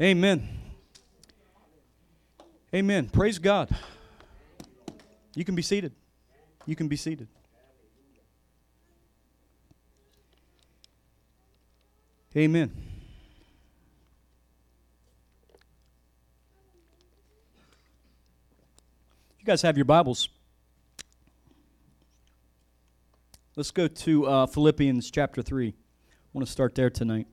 Amen. Amen. Praise God. You can be seated. You can be seated. Amen. You guys have your Bibles. Let's go to uh, Philippians chapter 3. I want to start there tonight.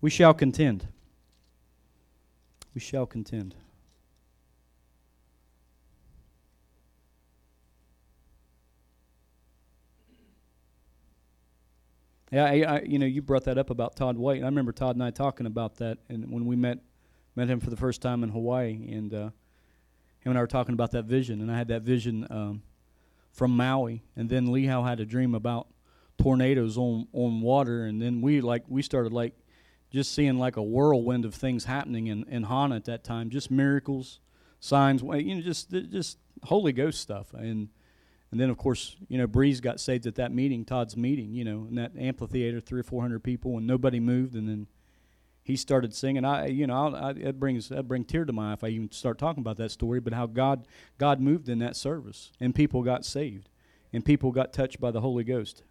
We shall contend. We shall contend. Yeah, I, I, you know, you brought that up about Todd White. I remember Todd and I talking about that, and when we met met him for the first time in Hawaii, and uh, him and I were talking about that vision, and I had that vision um, from Maui, and then Howe had a dream about tornadoes on on water, and then we like we started like just seeing like a whirlwind of things happening in in Hana at that time, just miracles, signs, you know, just just Holy Ghost stuff, and and then, of course, you know, Breeze got saved at that meeting, Todd's meeting, you know, in that amphitheater, three or four hundred people, and nobody moved. And then he started singing. I, you know, I, it brings that bring tear to my eye if I even start talking about that story. But how God God moved in that service, and people got saved, and people got touched by the Holy Ghost.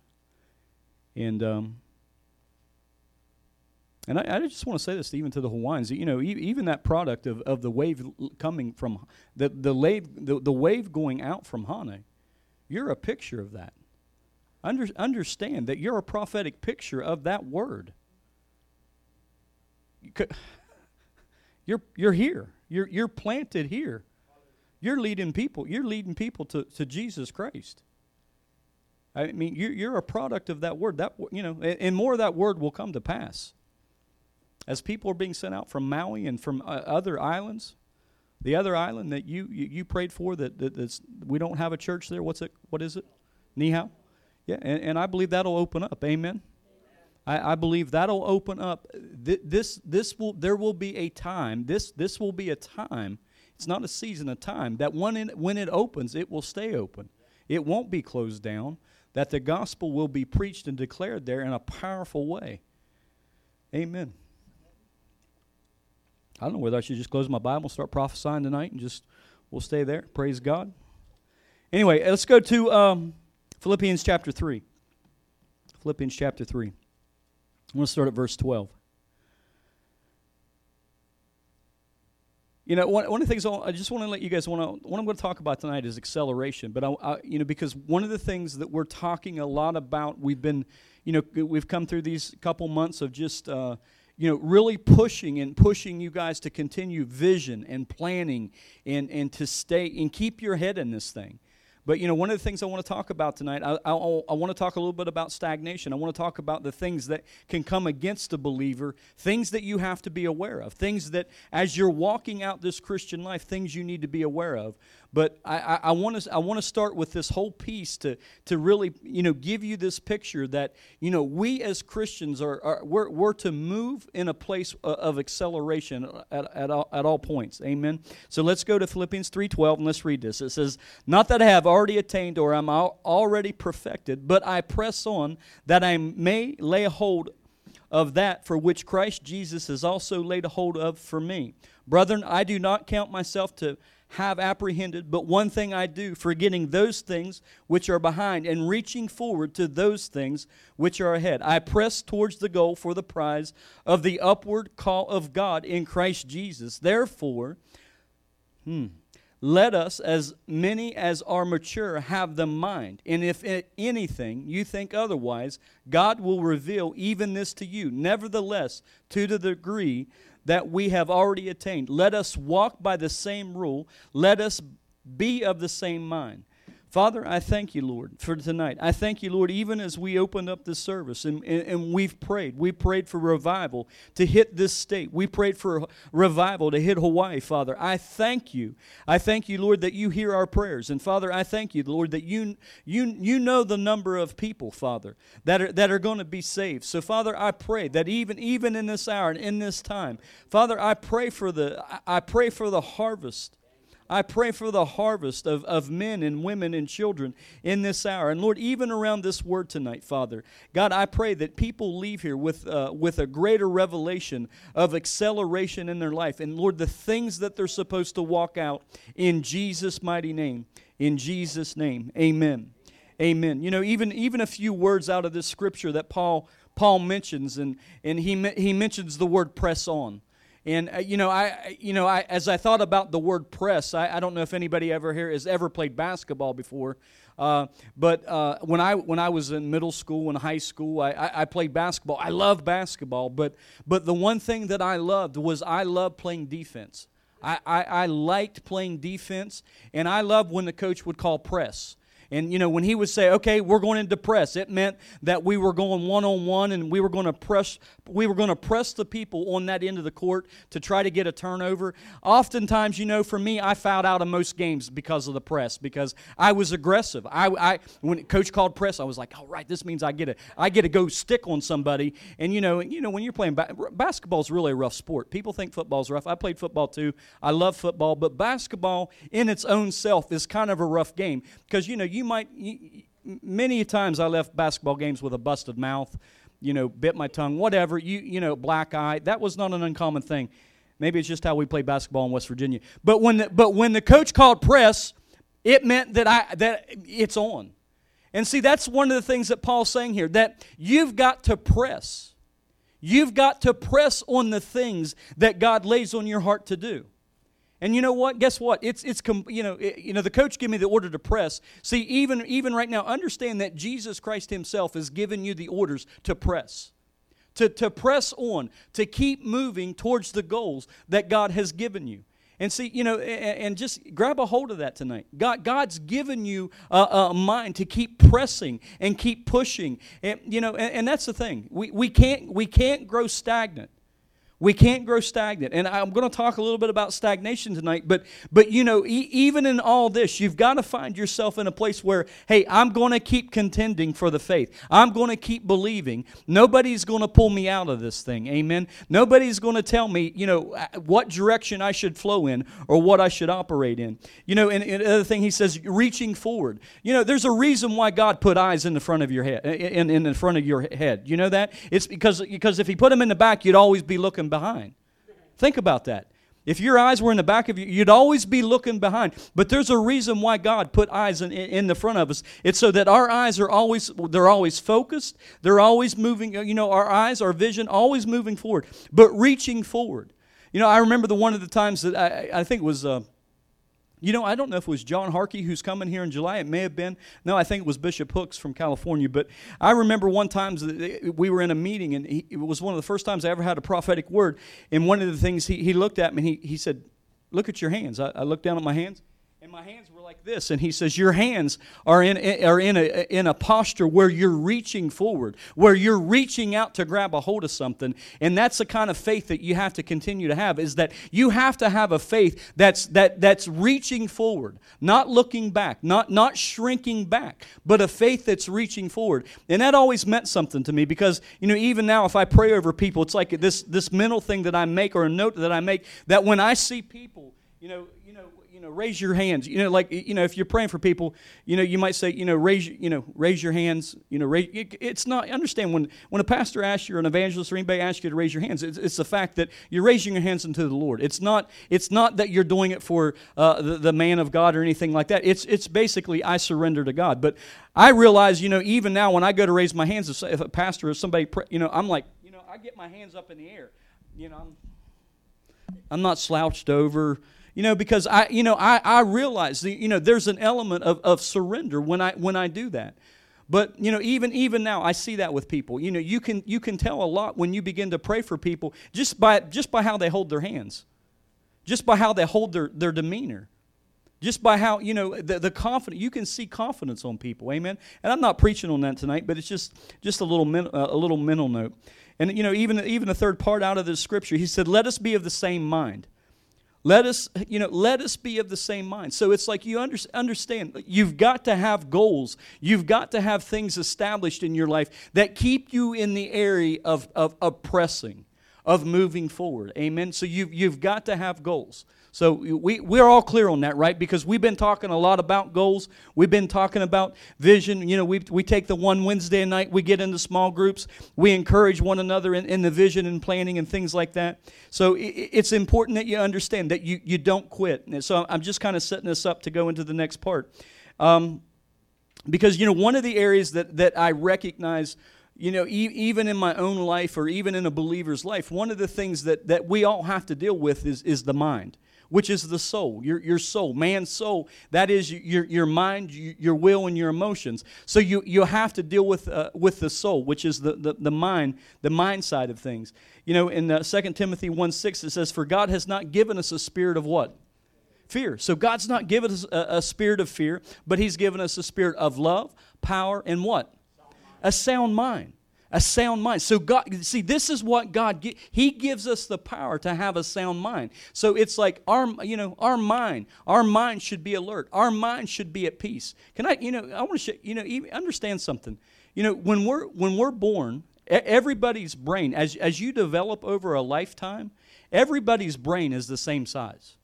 And um, and I, I, just want to say this even to the Hawaiians. You know, e- even that product of, of the wave coming from the the wave the, the wave going out from Hana you're a picture of that. Under, understand that you're a prophetic picture of that word. You're, you're here. You're, you're planted here. You're leading people. You're leading people to, to Jesus Christ. I mean, you're, you're a product of that word. That you know, and, and more of that word will come to pass. As people are being sent out from Maui and from uh, other islands, the other island that you, you, you prayed for that, that that's, we don't have a church there. What's it? What is it? Niihau? Yeah, and, and I believe that'll open up. Amen. I, I believe that'll open up. Th- this this will there will be a time. This this will be a time. It's not a season, a time that when it, when it opens, it will stay open. It won't be closed down. That the gospel will be preached and declared there in a powerful way. Amen. I don't know whether I should just close my Bible, start prophesying tonight, and just we'll stay there. Praise God. Anyway, let's go to um, Philippians chapter 3. Philippians chapter 3. I'm going to start at verse 12. You know, one, one of the things I just want to let you guys want to what I'm going to talk about tonight is acceleration. But I, I, you know, because one of the things that we're talking a lot about, we've been, you know, we've come through these couple months of just uh, you know, really pushing and pushing you guys to continue vision and planning and, and to stay and keep your head in this thing. But you know, one of the things I want to talk about tonight, I, I, I, want to talk a little bit about stagnation. I want to talk about the things that can come against a believer, things that you have to be aware of, things that as you're walking out this Christian life, things you need to be aware of. But I, want to I want to start with this whole piece to to really you know give you this picture that you know we as Christians are, are we're, we're to move in a place uh, of acceleration at, at, all, at all points. Amen. So let's go to Philippians three twelve and let's read this. It says, "Not that I have already attained or I'm already perfected, but I press on that I may lay hold." Of that for which Christ Jesus has also laid a hold of for me. Brethren, I do not count myself to have apprehended, but one thing I do, forgetting those things which are behind and reaching forward to those things which are ahead. I press towards the goal for the prize of the upward call of God in Christ Jesus. Therefore, hmm, let us, as many as are mature, have the mind. And if anything you think otherwise, God will reveal even this to you. Nevertheless, to the degree that we have already attained. Let us walk by the same rule. Let us be of the same mind. Father, I thank you, Lord, for tonight. I thank you, Lord, even as we opened up this service and, and, and, we've prayed. We prayed for revival to hit this state. We prayed for revival to hit Hawaii, Father. I thank you. I thank you, Lord, that you hear our prayers. And Father, I thank you, Lord, that you you you know the number of people, Father, that are that are going to be saved. So, Father, I pray that even even in this hour and in this time, Father, I pray for the I pray for the harvest I pray for the harvest of, of men and women and children in this hour. And Lord, even around this word tonight, Father, God, I pray that people leave here with, uh, with a greater revelation of acceleration in their life. And Lord, the things that they're supposed to walk out in Jesus' mighty name. In Jesus' name. Amen. Amen. You know, even, even a few words out of this scripture that Paul, Paul mentions, and, and he, he mentions the word press on. And uh, you know, I you know, I as I thought about the word press, I, I don't know if anybody ever here has ever played basketball before, uh, but uh, when I when I was in middle school and high school, I, I, I played basketball. I love basketball, but but the one thing that I loved was I loved playing defense. I, I, I liked playing defense, and I loved when the coach would call press. And you know, when he would say, "Okay, we're going into press," it meant that we were going one on one, and we were going to press. We were going to press the people on that end of the court to try to get a turnover. Oftentimes, you know, for me, I fouled out of most games because of the press because I was aggressive. I, I when coach called press, I was like, "All right, this means I get to I get to go stick on somebody." And you know, you know, when you're playing ba- basketball is really a rough sport. People think football's rough. I played football too. I love football, but basketball in its own self is kind of a rough game because you know you might, you, many times I left basketball games with a busted mouth, you know, bit my tongue, whatever, you, you know, black eye. That was not an uncommon thing. Maybe it's just how we play basketball in West Virginia. But when the, but when the coach called press, it meant that I that it's on. And see, that's one of the things that Paul's saying here that you've got to press. You've got to press on the things that God lays on your heart to do. And you know what? Guess what? It's it's you know it, you know the coach gave me the order to press. See, even even right now, understand that Jesus Christ Himself has given you the orders to press, to to press on, to keep moving towards the goals that God has given you. And see, you know, and just grab a hold of that tonight. God, God's given you a, a mind to keep pressing and keep pushing. And you know, and, and that's the thing. We, we can't we can't grow stagnant. We can't grow stagnant. And I'm going to talk a little bit about stagnation tonight, but but you know, e- even in all this, you've got to find yourself in a place where, hey, I'm going to keep contending for the faith. I'm going to keep believing. Nobody's going to pull me out of this thing. Amen. Nobody's going to tell me, you know, uh, what direction I should flow in or what I should operate in. You know, and, and other thing he says, reaching forward. You know, there's a reason why God put eyes in the front of your head, in, in the front of your head. You know that? It's because because if he put them in the back, you'd always be looking behind. Think about that. If your eyes were in the back of you, you'd always be looking behind. But there's a reason why God put eyes in, in the front of us. It's so that our eyes are always they're always focused. They're always moving. You know, our eyes, our vision, always moving forward, but reaching forward. You know, I remember the one of the times that I, I think it was. Uh, you know, I don't know if it was John Harkey who's coming here in July. It may have been. No, I think it was Bishop Hooks from California. But I remember one time we were in a meeting, and he, it was one of the first times I ever had a prophetic word. And one of the things he, he looked at me, he, he said, Look at your hands. I, I looked down at my hands, and my hands were like this. And he says, Your hands are in, are in, a, in a posture where you're reaching forward, where you're reaching out to grab a hold of something. And that's the kind of faith that you have to continue to have, is that you have to have a faith that's, that, that's reaching forward, not looking back, not, not shrinking back, but a faith that's reaching forward. And that always meant something to me because, you know, even now, if I pray over people, it's like this, this mental thing that I make or a note that I make that when I see people, you know, you know, know, raise your hands. You know, like you know, if you're praying for people, you know, you might say, you know, raise, you know, raise your hands. You know, raise. It's not. Understand when when a pastor asks you or an evangelist or anybody asks you to raise your hands, it's, it's the fact that you're raising your hands unto the Lord. It's not. It's not that you're doing it for uh, the, the man of God or anything like that. It's it's basically I surrender to God. But I realize, you know, even now when I go to raise my hands, if, if a pastor or somebody, you know, I'm like, you know, I get my hands up in the air. You know, I'm I'm not slouched over you know because i you know i, I realize the, you know there's an element of, of surrender when i when i do that. But you know even even now i see that with people. You know you can you can tell a lot when you begin to pray for people just by just by how they hold their hands just by how they hold their, their demeanor just by how you know the, the confidence you can see confidence on people amen? And i'm not preaching on that tonight but it's just just a little men, uh, a little mental note. And you know even even the third part out of the scripture he said let us be of the same mind let us, you know, let us be of the same mind. So it's like you under, understand, you've got to have goals. You've got to have things established in your life that keep you in the area of, of, of pressing, of moving forward. Amen. So you've, you've got to have goals. So we, we're all clear on that, right? Because we've been talking a lot about goals. We've been talking about vision. You know, we, we take the one Wednesday night, we get into small groups, we encourage one another in, in the vision and planning and things like that. So it, it's important that you understand that you, you don't quit. And so I'm just kind of setting this up to go into the next part. Um, because, you know, one of the areas that, that I recognize you know, e- even in my own life or even in a believer's life, one of the things that, that we all have to deal with is, is the mind which is the soul, your, your soul, man's soul. That is your, your mind, your will, and your emotions. So you, you have to deal with, uh, with the soul, which is the, the, the mind, the mind side of things. You know, in uh, 2 Timothy 1 6, it says, For God has not given us a spirit of what? Fear. So God's not given us a, a spirit of fear, but He's given us a spirit of love, power, and what? A sound mind a sound mind. So God, see, this is what God He gives us the power to have a sound mind. So it's like our, you know, our mind, our mind should be alert. Our mind should be at peace. Can I, you know, I want to, you know, understand something. You know, when we're when we're born, everybody's brain, as as you develop over a lifetime, everybody's brain is the same size.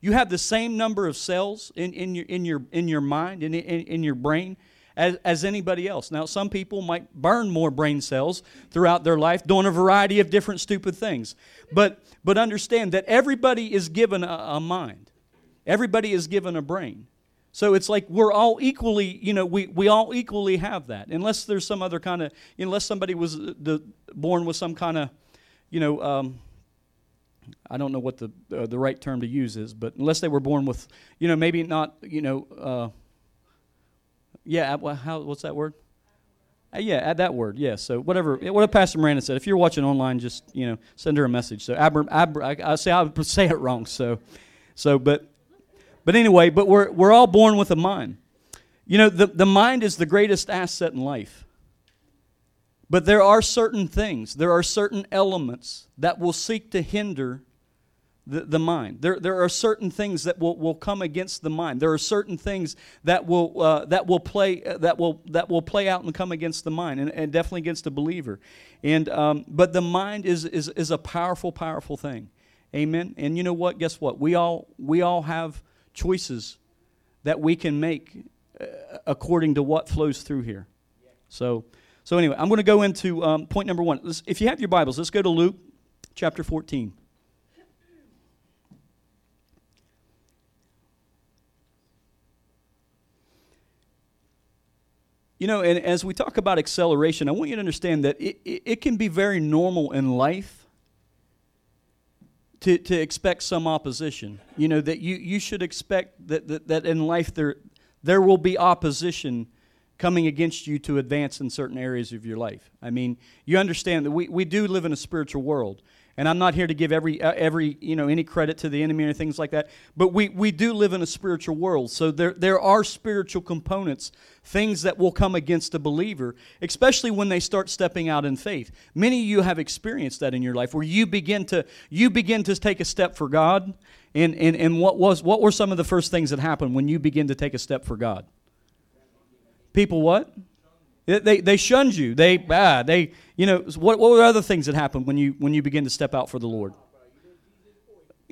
You have the same number of cells in, in your in your in your mind in, in, in your brain as, as anybody else. Now, some people might burn more brain cells throughout their life doing a variety of different stupid things. But, but understand that everybody is given a, a mind, everybody is given a brain. So it's like we're all equally, you know, we, we all equally have that. Unless there's some other kind of, unless somebody was uh, the, born with some kind of, you know, um, I don't know what the, uh, the right term to use is, but unless they were born with, you know, maybe not, you know, uh, yeah, how, what's that word? Uh, yeah, add that word. Yeah. So whatever, what Pastor Miranda said. If you're watching online, just you know, send her a message. So I, I say I say it wrong. So, so but, but anyway, but we're we're all born with a mind. You know, the the mind is the greatest asset in life. But there are certain things, there are certain elements that will seek to hinder the, the mind. There, there are certain things that will, will come against the mind. There are certain things that will, uh, that will, play, uh, that will, that will play out and come against the mind, and, and definitely against a believer. And, um, but the mind is, is, is a powerful, powerful thing. Amen. And you know what? Guess what? We all, we all have choices that we can make uh, according to what flows through here. So, so anyway, I'm going to go into um, point number one. If you have your Bibles, let's go to Luke chapter 14. You know, and as we talk about acceleration, I want you to understand that it, it, it can be very normal in life to, to expect some opposition. You know, that you, you should expect that, that, that in life there, there will be opposition coming against you to advance in certain areas of your life. I mean, you understand that we, we do live in a spiritual world. And I'm not here to give every, uh, every you know, any credit to the enemy or things like that. But we, we do live in a spiritual world. So there, there are spiritual components, things that will come against a believer, especially when they start stepping out in faith. Many of you have experienced that in your life where you begin to, you begin to take a step for God. And, and, and what, was, what were some of the first things that happened when you begin to take a step for God? People what? They, they shunned you. They, ah, they, you know, what, what were other things that happened when you, when you begin to step out for the Lord?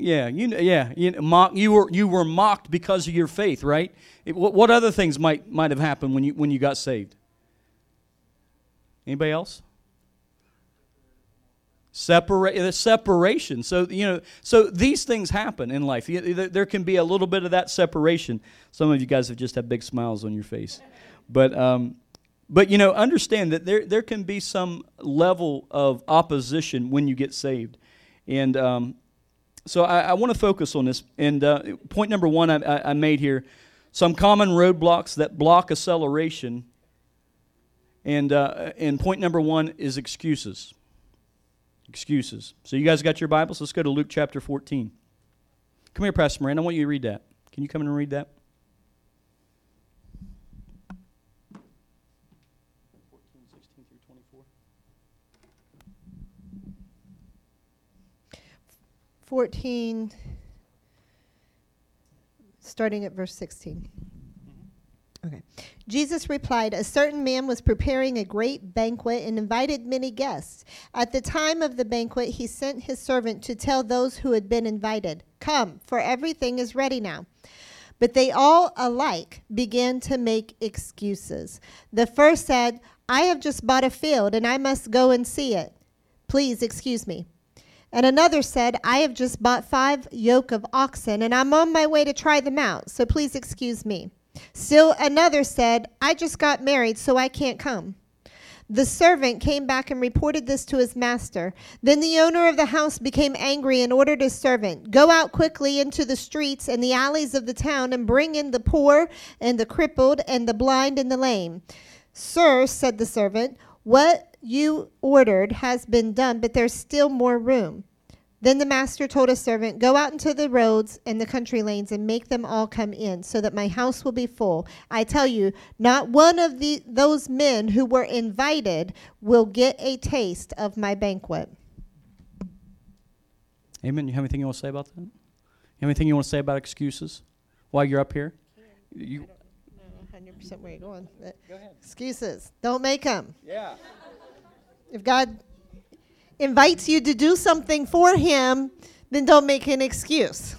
Yeah, you know, yeah, you, mock, you were you were mocked because of your faith, right? It, what, what other things might might have happened when you when you got saved? Anybody else? Separate the separation. So you know, so these things happen in life. There can be a little bit of that separation. Some of you guys have just had big smiles on your face, but um, but you know, understand that there, there can be some level of opposition when you get saved. And um, so I, I want to focus on this. And uh, point number one I, I made here some common roadblocks that block acceleration. And, uh, and point number one is excuses. Excuses. So you guys got your Bibles? Let's go to Luke chapter 14. Come here, Pastor Moran. I want you to read that. Can you come in and read that? 14, starting at verse 16. Mm-hmm. Okay. Jesus replied, A certain man was preparing a great banquet and invited many guests. At the time of the banquet, he sent his servant to tell those who had been invited, Come, for everything is ready now. But they all alike began to make excuses. The first said, I have just bought a field and I must go and see it. Please excuse me. And another said, I have just bought five yoke of oxen and I'm on my way to try them out, so please excuse me. Still another said, I just got married, so I can't come. The servant came back and reported this to his master. Then the owner of the house became angry and ordered his servant, Go out quickly into the streets and the alleys of the town and bring in the poor and the crippled and the blind and the lame. Sir, said the servant, what you ordered has been done, but there's still more room. Then the master told his servant, Go out into the roads and the country lanes and make them all come in, so that my house will be full. I tell you, not one of the, those men who were invited will get a taste of my banquet. Amen. You have anything you want to say about that? You have anything you want to say about excuses while you're up here? You, I don't know 100% where you're going. Go ahead. Excuses. Don't make them. Yeah. If God invites you to do something for Him, then don't make an excuse. Is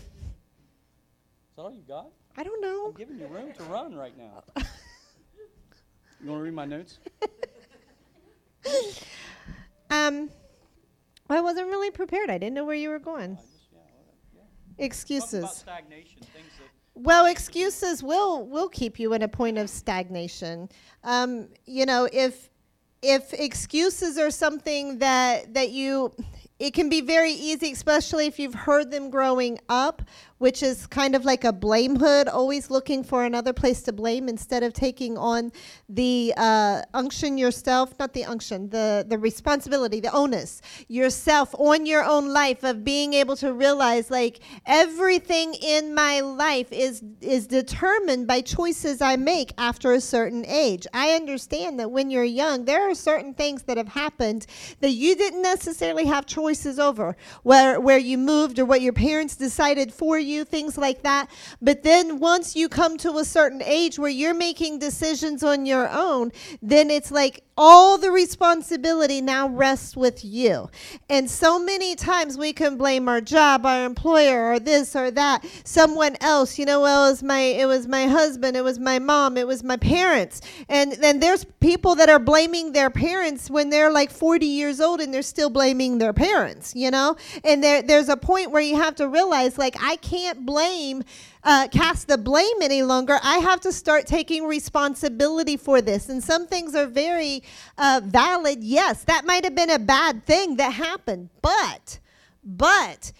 that all you got? I don't know. I'm giving you room to run right now. you want to read my notes? Um, I wasn't really prepared. I didn't know where you were going. Excuses. Well, excuses will will keep you in a point of stagnation. Um, you know, if if excuses are something that that you it can be very easy, especially if you've heard them growing up, which is kind of like a blame hood, always looking for another place to blame instead of taking on the uh, unction yourself, not the unction, the, the responsibility, the onus yourself on your own life of being able to realize like everything in my life is is determined by choices I make after a certain age. I understand that when you're young, there are certain things that have happened that you didn't necessarily have choices over, where where you moved or what your parents decided for you, things like that. But then once you come to a certain age where you're making decisions on your own, then it's like all the responsibility now rests with you. And so many times we can blame our job, our employer, or this or that, someone else. You know, well, it was my it was my husband, it was my mom, it was my parents. And then there's people that are blaming their parents when they're like 40 years old and they're still blaming their parents, you know? And there there's a point where you have to realize like I can't blame uh, cast the blame any longer. I have to start taking responsibility for this. And some things are very uh, valid. Yes, that might have been a bad thing that happened, but, but,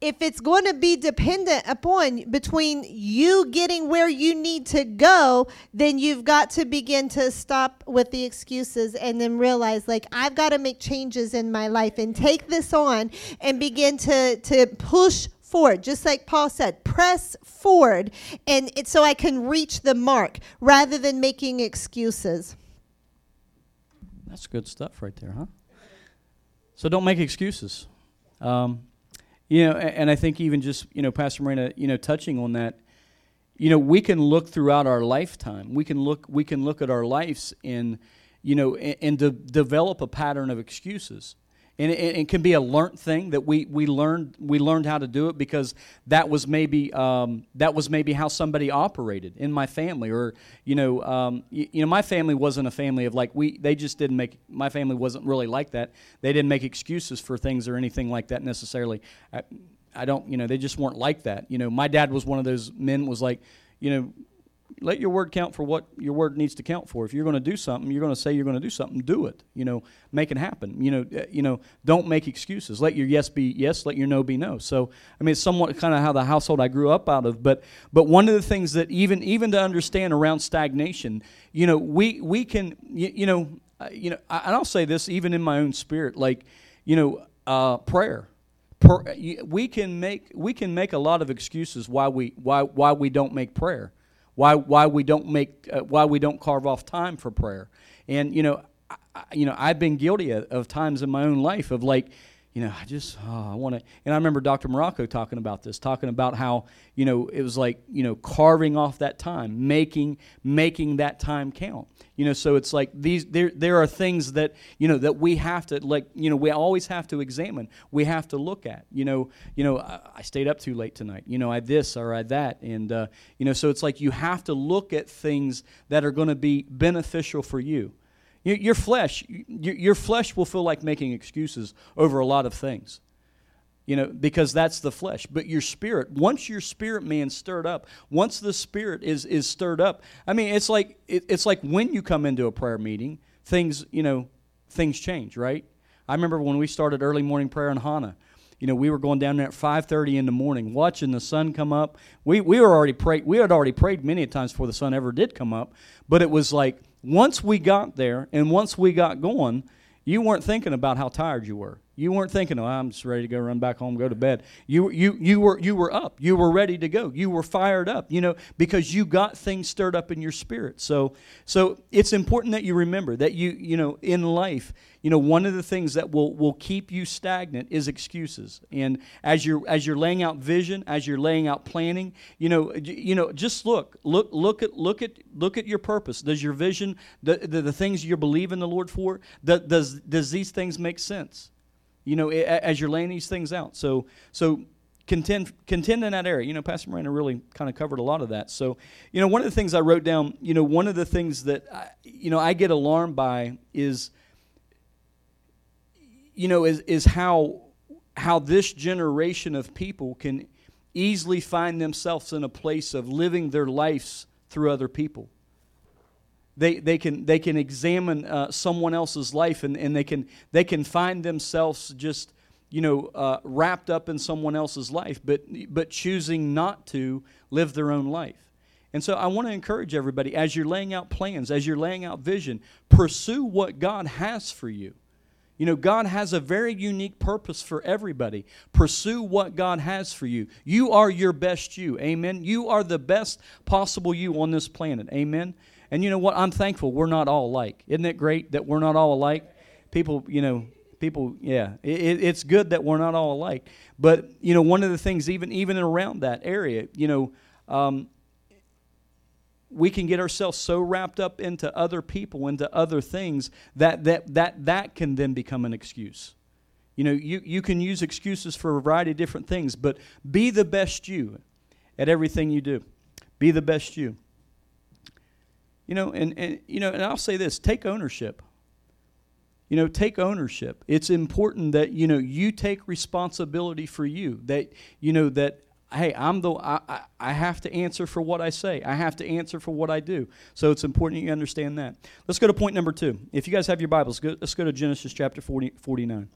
if it's going to be dependent upon between you getting where you need to go, then you've got to begin to stop with the excuses and then realize like I've got to make changes in my life and take this on and begin to to push forward just like paul said press forward and it, so i can reach the mark rather than making excuses That's good stuff right there, huh? So don't make excuses. Um, you know, and I think even just you know, Pastor Marina, you know, touching on that, you know, we can look throughout our lifetime. We can look. We can look at our lives in, you know, and, and de- develop a pattern of excuses. And it, it can be a learned thing that we, we learned we learned how to do it because that was maybe um, that was maybe how somebody operated in my family or you know um, you, you know my family wasn't a family of like we they just didn't make my family wasn't really like that. They didn't make excuses for things or anything like that necessarily. I, I don't you know they just weren't like that. You know my dad was one of those men was like you know let your word count for what your word needs to count for. If you're going to do something, you're going to say you're going to do something. Do it. You know, make it happen. You know, uh, you know, don't make excuses. Let your yes be yes. Let your no be no. So, I mean, it's somewhat kind of how the household I grew up out of. But, but one of the things that even even to understand around stagnation, you know, we we can, you, you know, uh, you know, I- and I'll say this even in my own spirit, like, you know, uh, prayer. Per, we can make we can make a lot of excuses why we why why we don't make prayer why why we don't make uh, why we don't carve off time for prayer. And you know I, you know I've been guilty of, of times in my own life of like you know, I just, oh, I want to. And I remember Dr. Morocco talking about this, talking about how, you know, it was like, you know, carving off that time, making, making that time count. You know, so it's like these, there, there are things that, you know, that we have to, like, you know, we always have to examine. We have to look at, you know, you know, I, I stayed up too late tonight. You know, I this or I that. And, uh, you know, so it's like you have to look at things that are going to be beneficial for you. Your flesh, your flesh will feel like making excuses over a lot of things, you know, because that's the flesh. But your spirit, once your spirit man stirred up, once the spirit is is stirred up, I mean, it's like it's like when you come into a prayer meeting, things you know, things change, right? I remember when we started early morning prayer in Hana. You know, we were going down there at 5:30 in the morning, watching the sun come up. We we were already prayed. We had already prayed many times before the sun ever did come up, but it was like once we got there and once we got going, you weren't thinking about how tired you were. You weren't thinking, "Oh, I'm just ready to go run back home, go to bed." You you you were you were up. You were ready to go. You were fired up. You know because you got things stirred up in your spirit. So so it's important that you remember that you you know in life you know one of the things that will will keep you stagnant is excuses and as you're as you're laying out vision as you're laying out planning you know you know just look look look at look at look at your purpose does your vision the the, the things you're believing the lord for does does these things make sense you know as you're laying these things out so so contend contend in that area. You know, Pastor Miranda really kind of covered a lot of that. So, you know, one of the things I wrote down, you know, one of the things that I, you know I get alarmed by is you know, is, is how, how this generation of people can easily find themselves in a place of living their lives through other people. They, they, can, they can examine uh, someone else's life and, and they, can, they can find themselves just you know, uh, wrapped up in someone else's life, but, but choosing not to live their own life. And so I want to encourage everybody as you're laying out plans, as you're laying out vision, pursue what God has for you. You know, God has a very unique purpose for everybody. Pursue what God has for you. You are your best you. Amen. You are the best possible you on this planet. Amen. And you know what? I'm thankful we're not all alike. Isn't it great that we're not all alike? People, you know, people, yeah, it, it's good that we're not all alike. But you know, one of the things, even even around that area, you know, um, we can get ourselves so wrapped up into other people, into other things, that that, that, that can then become an excuse. You know, you, you can use excuses for a variety of different things, but be the best you at everything you do. Be the best you. You know, and, and you know, and I'll say this, take ownership. You know, take ownership. It's important that, you know, you take responsibility for you. That, you know, that hey, I'm the I, I have to answer for what I say. I have to answer for what I do. So it's important you understand that. Let's go to point number two. If you guys have your Bibles, go, let's go to Genesis chapter 40, 49.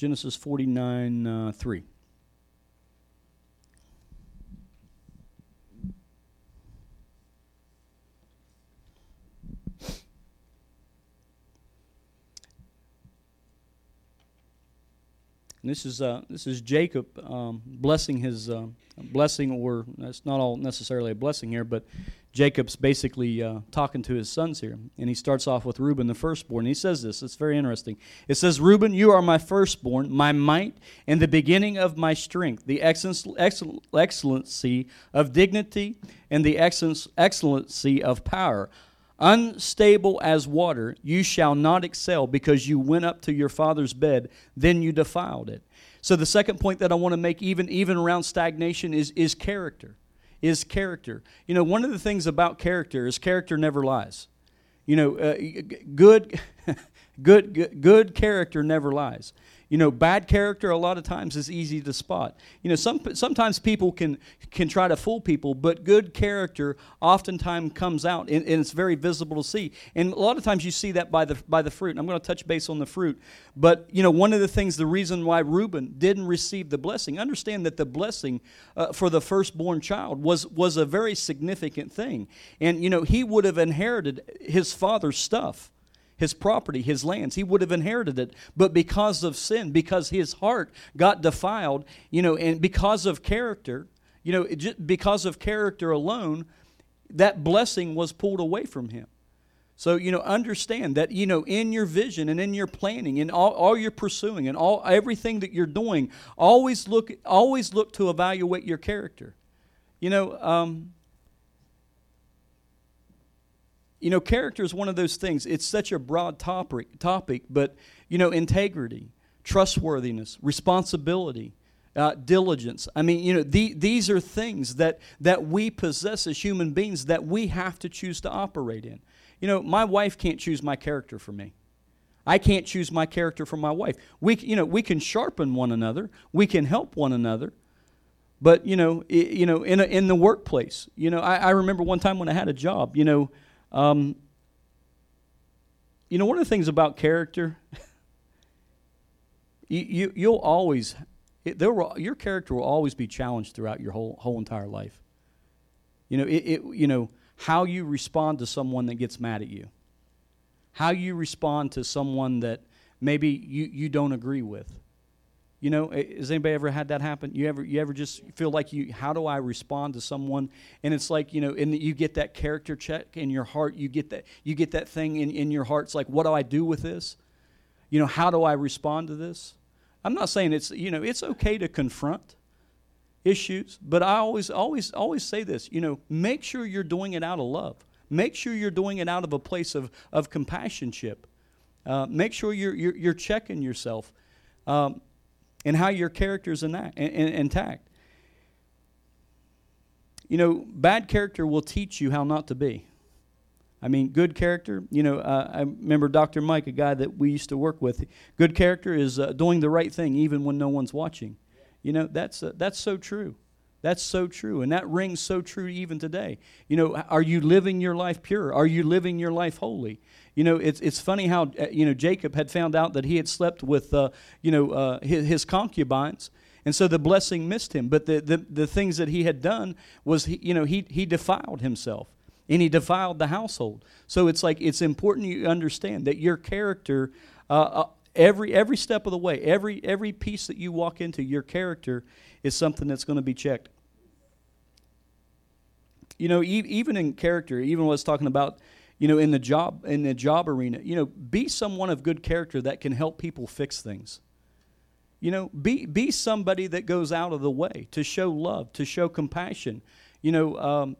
Genesis 49 uh, 3. And this is uh, this is Jacob um, blessing his uh, blessing, or that's not all necessarily a blessing here, but Jacob's basically uh, talking to his sons here, and he starts off with Reuben, the firstborn. He says this. It's very interesting. It says, "Reuben, you are my firstborn, my might, and the beginning of my strength, the excellency of dignity, and the excellency of power." Unstable as water, you shall not excel because you went up to your father's bed, then you defiled it. So the second point that I want to make, even even around stagnation, is is character. Is character. You know, one of the things about character is character never lies. You know, uh, good, good, good, good character never lies. You know, bad character a lot of times is easy to spot. You know, some sometimes people can can try to fool people, but good character oftentimes comes out and, and it's very visible to see. And a lot of times you see that by the by the fruit. And I'm going to touch base on the fruit, but you know, one of the things, the reason why Reuben didn't receive the blessing, understand that the blessing uh, for the firstborn child was was a very significant thing, and you know, he would have inherited his father's stuff his property, his lands. He would have inherited it. But because of sin, because his heart got defiled, you know, and because of character, you know, because of character alone, that blessing was pulled away from him. So, you know, understand that, you know, in your vision and in your planning and all, all you're pursuing and all everything that you're doing, always look always look to evaluate your character. You know, um, you know, character is one of those things. It's such a broad topic topic, but you know, integrity, trustworthiness, responsibility, uh, diligence. I mean, you know, the, these are things that, that we possess as human beings that we have to choose to operate in. You know, my wife can't choose my character for me. I can't choose my character for my wife. We, you know, we can sharpen one another. We can help one another. But you know, you know, in a, in the workplace, you know, I, I, remember one time when I had a job. You know, um, you know, one of the things about character, you, you you'll always, it, there will, your character will always be challenged throughout your whole whole entire life. You know, it, it you know how you respond to someone that gets mad at you, how you respond to someone that maybe you, you don't agree with. You know, has anybody ever had that happen? You ever you ever just feel like you how do I respond to someone? And it's like, you know, and you get that character check in your heart, you get that you get that thing in, in your heart. It's like, what do I do with this? You know, how do I respond to this? I'm not saying it's you know, it's okay to confront issues. But I always, always, always say this you know, make sure you're doing it out of love. Make sure you're doing it out of a place of, of companionship. Uh, make sure you're, you're, you're checking yourself um, and how your character is intact. You know, bad character will teach you how not to be. I mean, good character, you know, uh, I remember Dr. Mike, a guy that we used to work with. Good character is uh, doing the right thing even when no one's watching. You know, that's, uh, that's so true. That's so true. And that rings so true even today. You know, are you living your life pure? Are you living your life holy? You know, it's, it's funny how, uh, you know, Jacob had found out that he had slept with, uh, you know, uh, his, his, concubines. And so the blessing missed him. But the, the, the things that he had done was, he, you know, he, he defiled himself and he defiled the household. So it's like it's important you understand that your character uh, uh every every step of the way every every piece that you walk into your character is something that's going to be checked you know even in character even was talking about you know in the job in the job arena you know be someone of good character that can help people fix things you know be be somebody that goes out of the way to show love to show compassion you know um,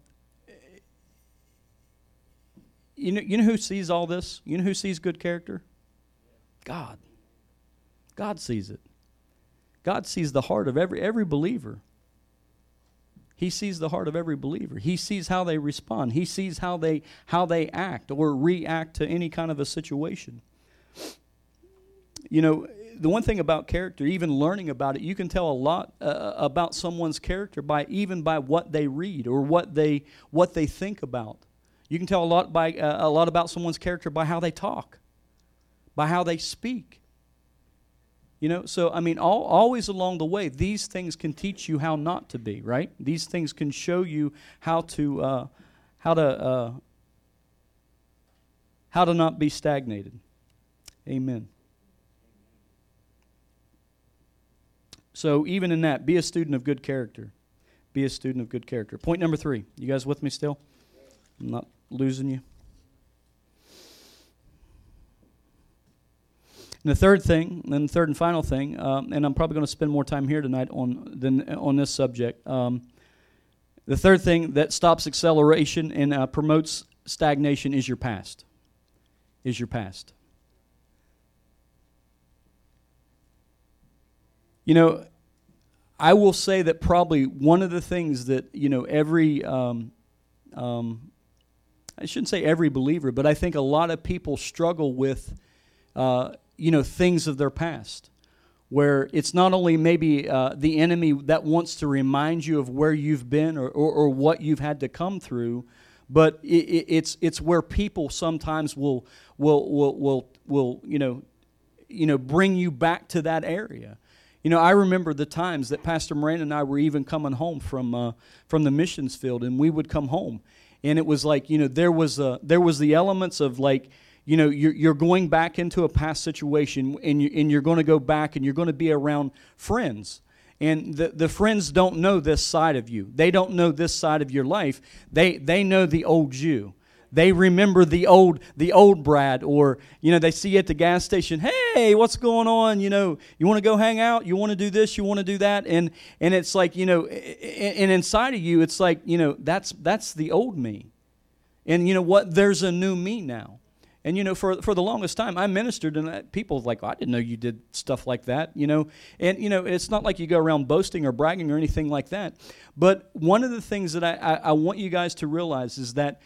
you know you know who sees all this you know who sees good character God. God sees it. God sees the heart of every every believer. He sees the heart of every believer. He sees how they respond. He sees how they how they act or react to any kind of a situation. You know, the one thing about character, even learning about it, you can tell a lot uh, about someone's character by even by what they read or what they what they think about. You can tell a lot by uh, a lot about someone's character by how they talk by how they speak. You know, so I mean, all, always along the way, these things can teach you how not to be, right? These things can show you how to, uh, how to, uh, how to not be stagnated. Amen. So even in that, be a student of good character. Be a student of good character. Point number three. You guys with me still? I'm not losing you. And the third thing, and the third and final thing, um, and I'm probably going to spend more time here tonight on than on this subject. Um, the third thing that stops acceleration and uh, promotes stagnation is your past. Is your past. You know, I will say that probably one of the things that you know every um, um, I shouldn't say every believer, but I think a lot of people struggle with uh, you know, things of their past. Where it's not only maybe uh, the enemy that wants to remind you of where you've been or, or, or what you've had to come through, but it, it, it's, it's where people sometimes will, will, will, will, will you, know, you know, bring you back to that area. You know, I remember the times that Pastor Moran and I were even coming home from, uh, from the missions field, and we would come home. And it was like, you know, there was, a, there was the elements of like, you know you're, you're going back into a past situation and, you, and you're going to go back and you're going to be around friends and the, the friends don't know this side of you. They don't know this side of your life. They they know the old you. They remember the old the old Brad, or you know they see you at the gas station. Hey, what's going on? You know, you want to go hang out? You want to do this? You want to do that? And and it's like you know, and inside of you, it's like you know that's that's the old me. And you know what? There's a new me now. And you know, for for the longest time, I ministered, and people like, well, I didn't know you did stuff like that. You know, and you know, it's not like you go around boasting or bragging or anything like that. But one of the things that I, I, I want you guys to realize is that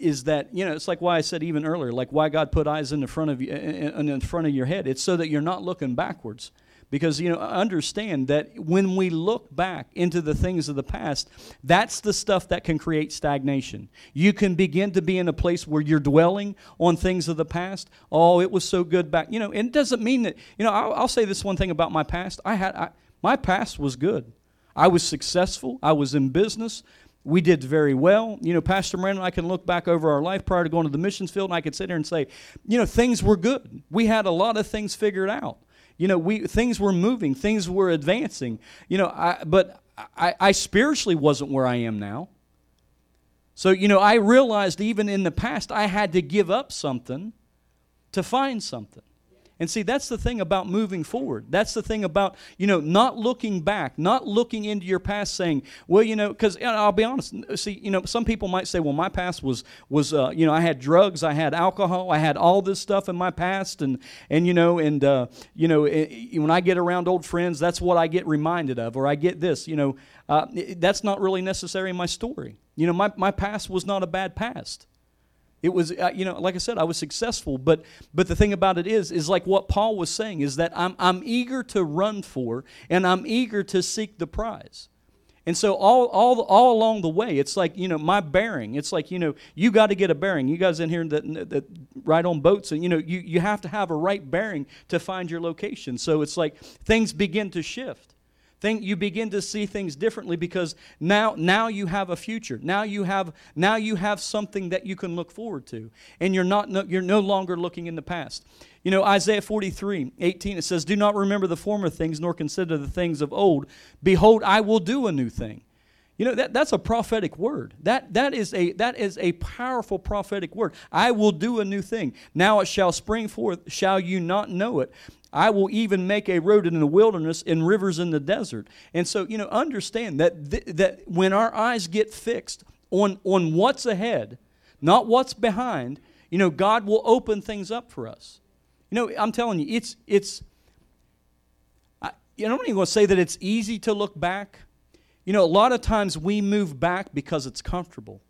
is that you know it's like why I said even earlier, like why God put eyes in the front of you in, in front of your head. It's so that you're not looking backwards because you know understand that when we look back into the things of the past that's the stuff that can create stagnation you can begin to be in a place where you're dwelling on things of the past oh it was so good back you know and it doesn't mean that you know i'll, I'll say this one thing about my past i had I, my past was good i was successful i was in business we did very well. You know, Pastor Miranda and I can look back over our life prior to going to the missions field, and I could sit there and say, you know, things were good. We had a lot of things figured out. You know, we things were moving, things were advancing. You know, I, but I, I spiritually wasn't where I am now. So, you know, I realized even in the past I had to give up something to find something. And see, that's the thing about moving forward. That's the thing about, you know, not looking back, not looking into your past saying, well, you know, because I'll be honest, see, you know, some people might say, well, my past was, was uh, you know, I had drugs, I had alcohol, I had all this stuff in my past. And, and you know, and, uh, you know, it, when I get around old friends, that's what I get reminded of, or I get this, you know, uh, that's not really necessary in my story. You know, my, my past was not a bad past. It was, uh, you know, like I said, I was successful. But but the thing about it is, is like what Paul was saying is that I'm I'm eager to run for, and I'm eager to seek the prize. And so all all all along the way, it's like you know my bearing. It's like you know you got to get a bearing. You guys in here that, that ride on boats, and you know you you have to have a right bearing to find your location. So it's like things begin to shift. Think you begin to see things differently because now now you have a future. Now you have now you have something that you can look forward to. And you're not no, you're no longer looking in the past. You know, Isaiah 43, 18, it says, Do not remember the former things, nor consider the things of old. Behold, I will do a new thing. You know, that, that's a prophetic word. That, that, is a, that is a powerful prophetic word. I will do a new thing. Now it shall spring forth. Shall you not know it? I will even make a road in the wilderness and rivers in the desert. And so, you know, understand that, th- that when our eyes get fixed on, on what's ahead, not what's behind, you know, God will open things up for us. You know, I'm telling you, it's, it's, I, you know, I'm not even going to say that it's easy to look back. You know, a lot of times we move back because it's comfortable.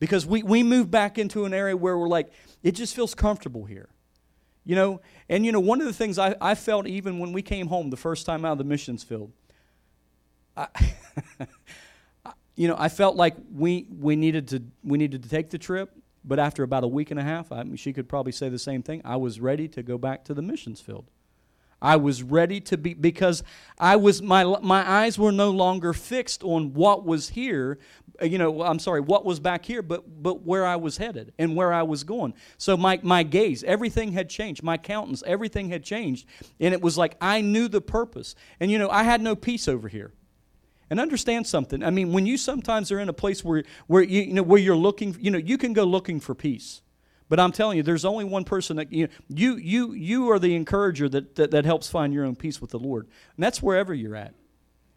Because we, we move back into an area where we're like, it just feels comfortable here. You know, and you know, one of the things I, I felt even when we came home the first time out of the missions field, I, you know, I felt like we we needed to we needed to take the trip, but after about a week and a half, I mean, she could probably say the same thing. I was ready to go back to the missions field. I was ready to be because I was my my eyes were no longer fixed on what was here, uh, you know, I'm sorry, what was back here, but but where I was headed and where I was going. So my my gaze, everything had changed. My countenance, everything had changed, and it was like I knew the purpose. And you know, I had no peace over here. And understand something. I mean, when you sometimes are in a place where where you, you know where you're looking, you know, you can go looking for peace. But I'm telling you, there's only one person that you you you you are the encourager that, that that helps find your own peace with the Lord, and that's wherever you're at.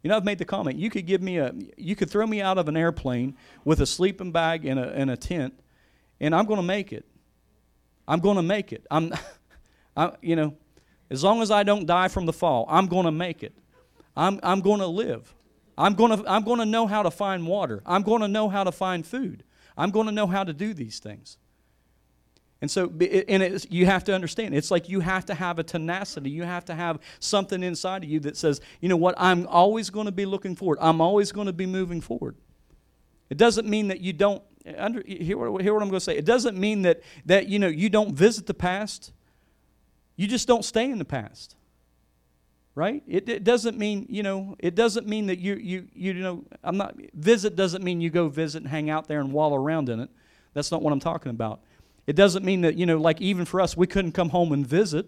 You know, I've made the comment. You could give me a, you could throw me out of an airplane with a sleeping bag and a, and a tent, and I'm going to make it. I'm going to make it. I'm, I, you know, as long as I don't die from the fall, I'm going to make it. I'm, I'm going to live. I'm going to, I'm going to know how to find water. I'm going to know how to find food. I'm going to know how to do these things. And so, and you have to understand, it's like you have to have a tenacity. You have to have something inside of you that says, you know what, I'm always going to be looking forward. I'm always going to be moving forward. It doesn't mean that you don't, under, hear, what, hear what I'm going to say. It doesn't mean that, that, you know, you don't visit the past. You just don't stay in the past. Right? It, it doesn't mean, you know, it doesn't mean that you, you, you know, I'm not, visit doesn't mean you go visit and hang out there and wallow around in it. That's not what I'm talking about. It doesn't mean that, you know, like even for us, we couldn't come home and visit.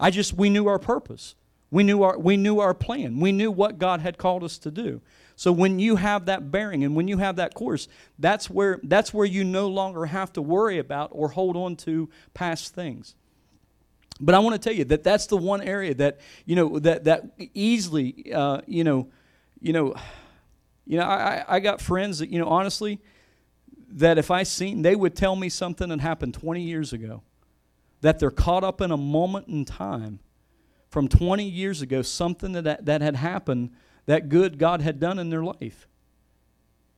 I just, we knew our purpose. We knew our, we knew our plan. We knew what God had called us to do. So when you have that bearing and when you have that course, that's where, that's where you no longer have to worry about or hold on to past things. But I want to tell you that that's the one area that, you know, that, that easily, uh, you know, you know, you know, I, I got friends that, you know, honestly, that if I seen, they would tell me something that happened 20 years ago. That they're caught up in a moment in time from 20 years ago, something that, that had happened that good God had done in their life.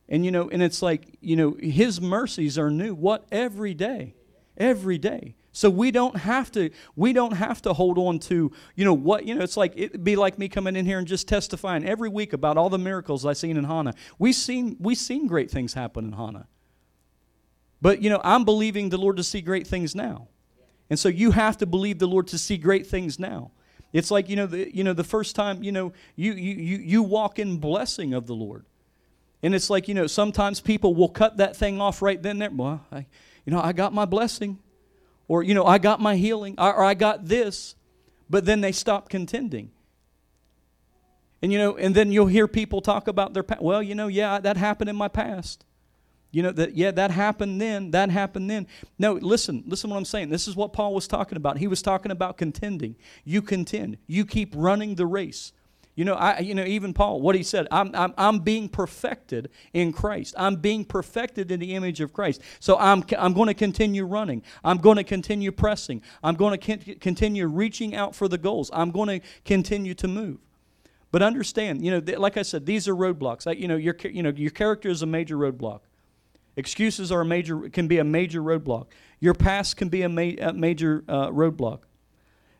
And you know, and it's like, you know, his mercies are new what every day. Every day. So we don't have to we don't have to hold on to, you know, what, you know, it's like it'd be like me coming in here and just testifying every week about all the miracles I seen in Hana. We seen we seen great things happen in Hana. But you know, I'm believing the Lord to see great things now. And so you have to believe the Lord to see great things now. It's like, you know, the, you know, the first time, you know, you, you, you, you walk in blessing of the Lord. And it's like, you know, sometimes people will cut that thing off right then there. Well, I, you know, I got my blessing. Or, you know, I got my healing. Or, or I got this. But then they stop contending. And, you know, and then you'll hear people talk about their. Well, you know, yeah, that happened in my past. You know, that, yeah, that happened then, that happened then. No, listen, listen what I'm saying. This is what Paul was talking about. He was talking about contending. You contend, you keep running the race. You know, I, you know, even Paul, what he said, I'm, I'm, I'm being perfected in Christ. I'm being perfected in the image of Christ. So I'm, I'm going to continue running. I'm going to continue pressing. I'm going to continue reaching out for the goals. I'm going to continue to move. But understand, you know, like I said, these are roadblocks. You know, your, you know, your character is a major roadblock. Excuses are a major can be a major roadblock. Your past can be a, ma- a major uh, roadblock.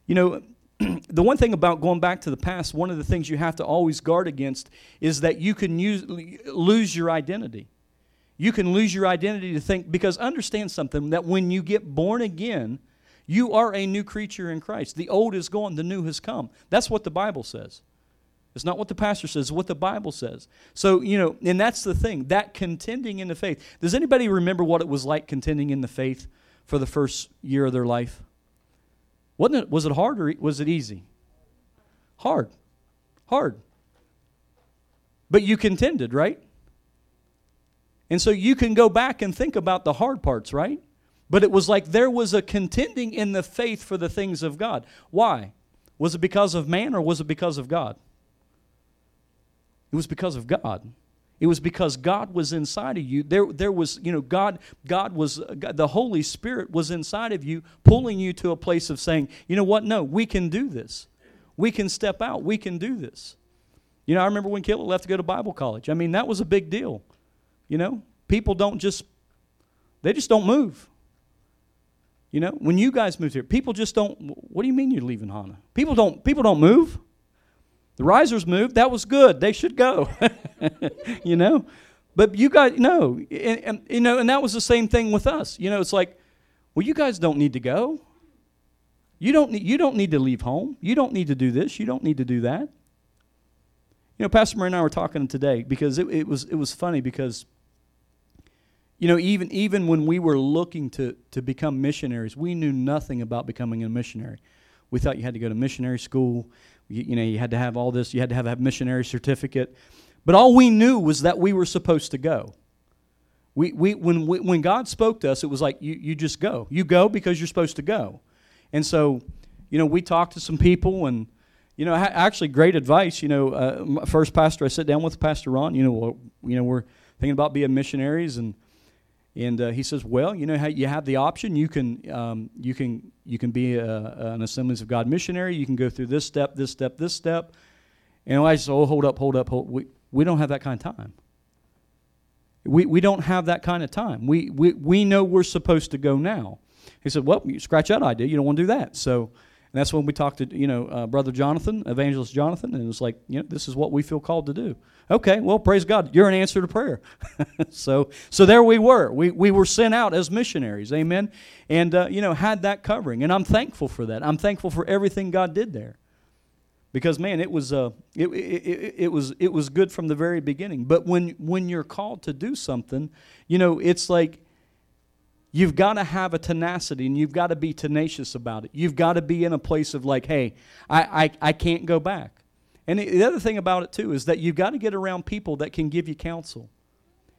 You know, the one thing about going back to the past, one of the things you have to always guard against is that you can use, lose your identity. You can lose your identity to think because understand something that when you get born again, you are a new creature in Christ. The old is gone, the new has come. That's what the Bible says. It's not what the pastor says, it's what the Bible says. So, you know, and that's the thing, that contending in the faith. Does anybody remember what it was like contending in the faith for the first year of their life? Wasn't it, was it hard or was it easy? Hard. Hard. But you contended, right? And so you can go back and think about the hard parts, right? But it was like there was a contending in the faith for the things of God. Why? Was it because of man or was it because of God? It was because of God. It was because God was inside of you. There, there was, you know, God, God was, uh, God, the Holy Spirit was inside of you, pulling you to a place of saying, you know what? No, we can do this. We can step out. We can do this. You know, I remember when Kayla left to go to Bible college. I mean, that was a big deal. You know, people don't just, they just don't move. You know, when you guys moved here, people just don't. What do you mean you're leaving Hana? People don't. People don't move. The risers moved. That was good. They should go. you know? But you guys, no. And, and, you know, and that was the same thing with us. You know, it's like, well, you guys don't need to go. You don't need, you don't need to leave home. You don't need to do this. You don't need to do that. You know, Pastor Murray and I were talking today because it, it was it was funny because you know, even even when we were looking to to become missionaries, we knew nothing about becoming a missionary. We thought you had to go to missionary school. You, you know, you had to have all this. You had to have a missionary certificate. But all we knew was that we were supposed to go. We, we, when, we, when God spoke to us, it was like, you, you just go. You go because you're supposed to go. And so, you know, we talked to some people and, you know, actually great advice. You know, uh, first pastor I sit down with, Pastor Ron, you know, you know, we're thinking about being missionaries and and uh, he says, "Well, you know how you have the option. You can um, you can you can be a, an Assemblies of God missionary. You can go through this step, this step, this step." And I said, "Oh, hold up, hold up, hold. We we don't have that kind of time. We we don't have that kind of time. We we we know we're supposed to go now." He said, "Well, you scratch that idea. You don't want to do that." So and that's when we talked to, you know, uh, Brother Jonathan, Evangelist Jonathan, and it was like, you know, this is what we feel called to do. Okay, well, praise God. You're an answer to prayer. so, so there we were. We, we were sent out as missionaries. Amen. And, uh, you know, had that covering. And I'm thankful for that. I'm thankful for everything God did there. Because, man, it was, uh, it, it, it, it, was, it was good from the very beginning. But when, when you're called to do something, you know, it's like you've got to have a tenacity and you've got to be tenacious about it. You've got to be in a place of like, hey, I, I, I can't go back. And the other thing about it too is that you've got to get around people that can give you counsel.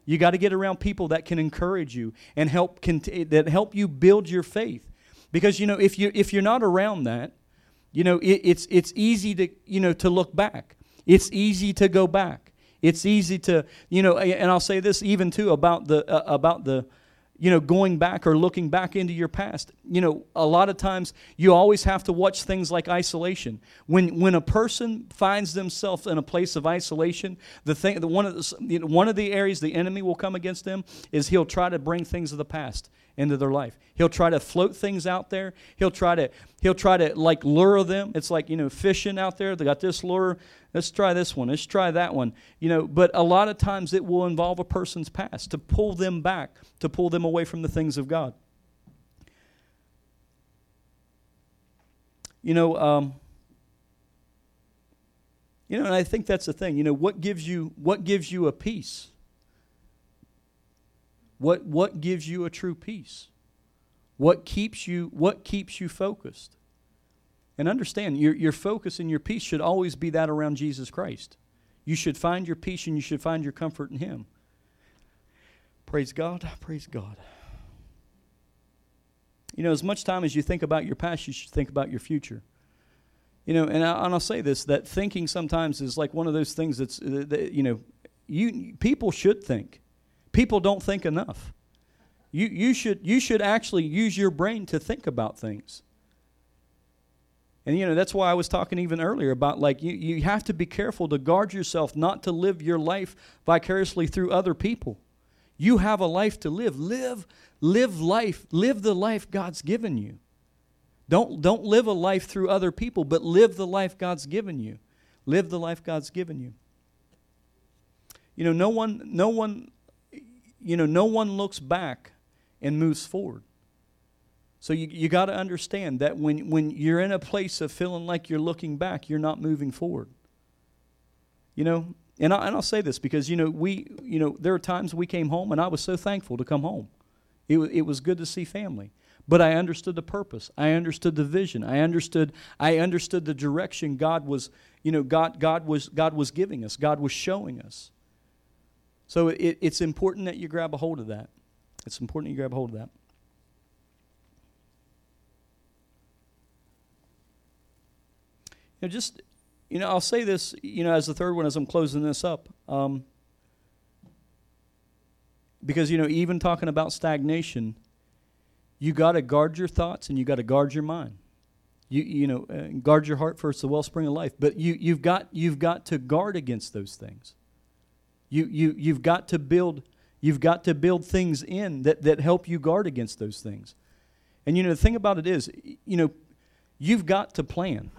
You got to get around people that can encourage you and help cont- that help you build your faith. Because you know, if you if you're not around that, you know, it, it's it's easy to you know to look back. It's easy to go back. It's easy to you know, and I'll say this even too about the uh, about the you know, going back or looking back into your past. You know, a lot of times you always have to watch things like isolation. When when a person finds themselves in a place of isolation, the thing, the, one of the, you know, one of the areas the enemy will come against them is he'll try to bring things of the past into their life. He'll try to float things out there. He'll try to he'll try to like lure them. It's like you know fishing out there. They got this lure. Let's try this one. Let's try that one. You know, but a lot of times it will involve a person's past to pull them back, to pull them away from the things of God. You know, um, you know, and I think that's the thing. You know, what gives you what gives you a peace? What what gives you a true peace? What keeps you what keeps you focused? And understand, your, your focus and your peace should always be that around Jesus Christ. You should find your peace and you should find your comfort in Him. Praise God. Praise God. You know, as much time as you think about your past, you should think about your future. You know, and, I, and I'll say this that thinking sometimes is like one of those things that's, uh, that, you know, you, people should think. People don't think enough. You, you, should, you should actually use your brain to think about things. And you know, that's why I was talking even earlier about like you, you have to be careful to guard yourself not to live your life vicariously through other people. You have a life to live. Live, live life, live the life God's given you. Don't, don't live a life through other people, but live the life God's given you. Live the life God's given you. You know, no one, no one, you know, no one looks back and moves forward. So you, you got to understand that when, when you're in a place of feeling like you're looking back, you're not moving forward. You know, and, I, and I'll say this because, you know, we, you know, there are times we came home and I was so thankful to come home. It, it was good to see family. But I understood the purpose. I understood the vision. I understood, I understood the direction God was, you know, God, God, was, God was giving us. God was showing us. So it, it's important that you grab a hold of that. It's important you grab a hold of that. You know, just, you know, I'll say this, you know, as the third one as I'm closing this up. Um, because, you know, even talking about stagnation, you got to guard your thoughts and you got to guard your mind. You, you know, uh, guard your heart first, the wellspring of life. But you, you've, got, you've got to guard against those things. You, you, you've got to build you've got to build things in that, that help you guard against those things. And you know, the thing about it is, you know, you've got to plan.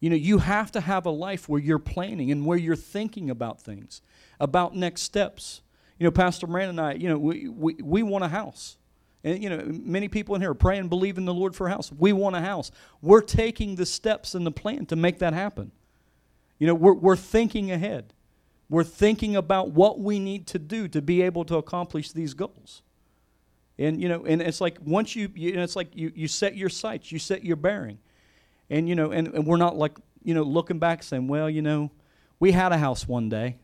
You know, you have to have a life where you're planning and where you're thinking about things, about next steps. You know, Pastor Brandon and I, you know, we, we, we want a house. And, you know, many people in here are praying, believing the Lord for a house. We want a house. We're taking the steps and the plan to make that happen. You know, we're, we're thinking ahead. We're thinking about what we need to do to be able to accomplish these goals. And, you know, and it's like once you, you know, it's like you, you set your sights, you set your bearing. And, you know, and, and we're not like, you know, looking back saying, well, you know, we had a house one day.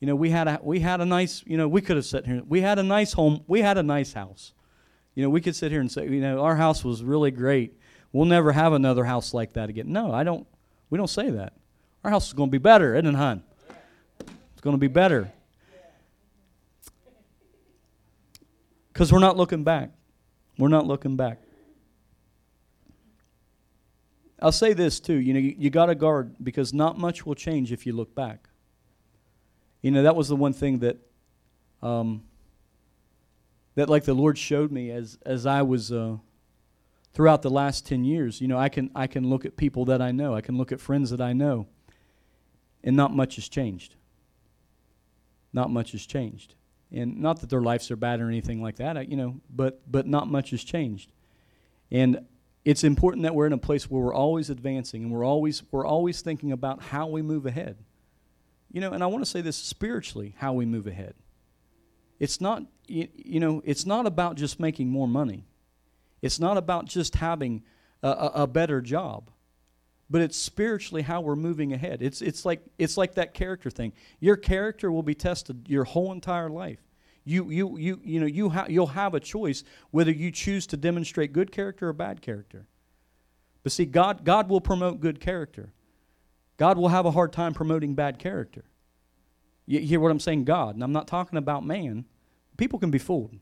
You know, we had a, we had a nice, you know, we could have sat here. We had a nice home. We had a nice house. You know, we could sit here and say, you know, our house was really great. We'll never have another house like that again. No, I don't. We don't say that. Our house is going to be better, isn't it, hon? Going to be better. Because we're not looking back. We're not looking back. I'll say this too. You know, you, you got to guard because not much will change if you look back. You know, that was the one thing that, um, that like the Lord showed me as as I was uh, throughout the last ten years. You know, I can I can look at people that I know. I can look at friends that I know, and not much has changed. Not much has changed, and not that their lives are bad or anything like that. You know, but but not much has changed, and it's important that we're in a place where we're always advancing and we're always we're always thinking about how we move ahead. You know, and I want to say this spiritually, how we move ahead. It's not you, know, it's not about just making more money. It's not about just having a, a better job but it's spiritually how we're moving ahead. It's, it's, like, it's like that character thing. Your character will be tested your whole entire life. You, you, you, you know, you ha- you'll have a choice whether you choose to demonstrate good character or bad character. But see, God, God will promote good character. God will have a hard time promoting bad character. You hear what I'm saying? God. And I'm not talking about man. People can be fooled.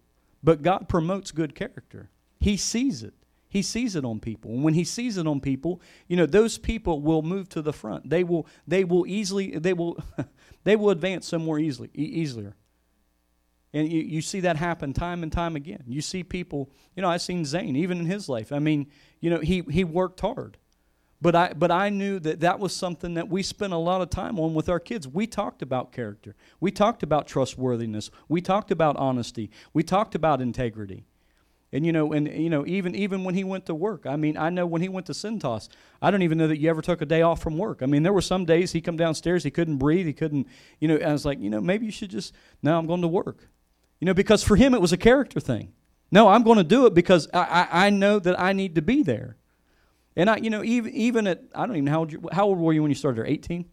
But God promotes good character. He sees it. He sees it on people. And when he sees it on people, you know, those people will move to the front. They will they will easily they will they will advance somewhere easily e- easier. And you, you see that happen time and time again. You see people, you know, I've seen Zane, even in his life. I mean, you know, he, he worked hard. But I, but I knew that that was something that we spent a lot of time on with our kids. We talked about character. We talked about trustworthiness. We talked about honesty. We talked about integrity. And you know, and you know, even even when he went to work, I mean, I know when he went to Cintas, I don't even know that you ever took a day off from work. I mean, there were some days he come downstairs, he couldn't breathe, he couldn't, you know. I was like, you know, maybe you should just no, I'm going to work, you know, because for him it was a character thing. No, I'm going to do it because I, I, I know that I need to be there. And I, you know, even even at I don't even know how old you, how old were you when you started there? 18,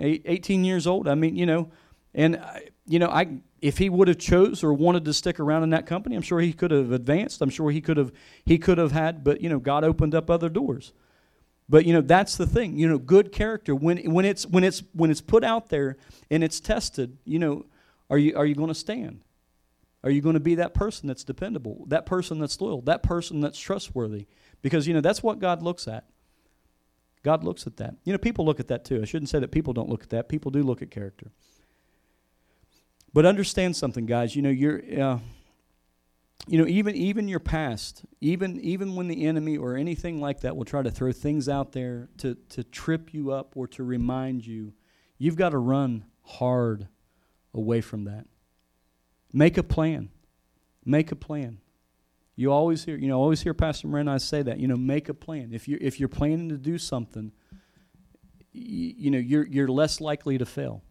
18 years old. I mean, you know, and I, you know, I if he would have chose or wanted to stick around in that company, I'm sure he could have advanced. I'm sure he could have he could have had, but you know, God opened up other doors. But you know, that's the thing. You know, good character when when it's when it's when it's put out there and it's tested, you know, are you are you going to stand? Are you going to be that person that's dependable, that person that's loyal, that person that's trustworthy? Because you know, that's what God looks at. God looks at that. You know, people look at that too. I shouldn't say that people don't look at that. People do look at character. But understand something, guys. You know, you're, uh, you know, even even your past, even even when the enemy or anything like that will try to throw things out there to to trip you up or to remind you, you've got to run hard away from that. Make a plan. Make a plan. You always hear, you know, always hear Pastor Miranda say that. You know, make a plan. If you if you're planning to do something, you, you know, you're you're less likely to fail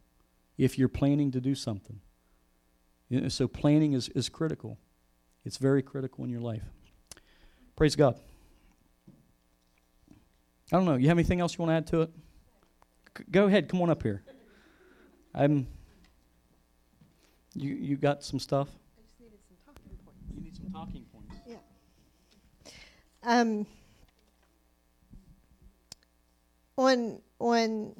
if you're planning to do something. You know, so planning is, is critical. It's very critical in your life. Praise God. I don't know. You have anything else you want to add to it? C- go ahead. Come on up here. I'm. You you got some stuff. I just needed some talking points. You need some talking points. Yeah. Um, on on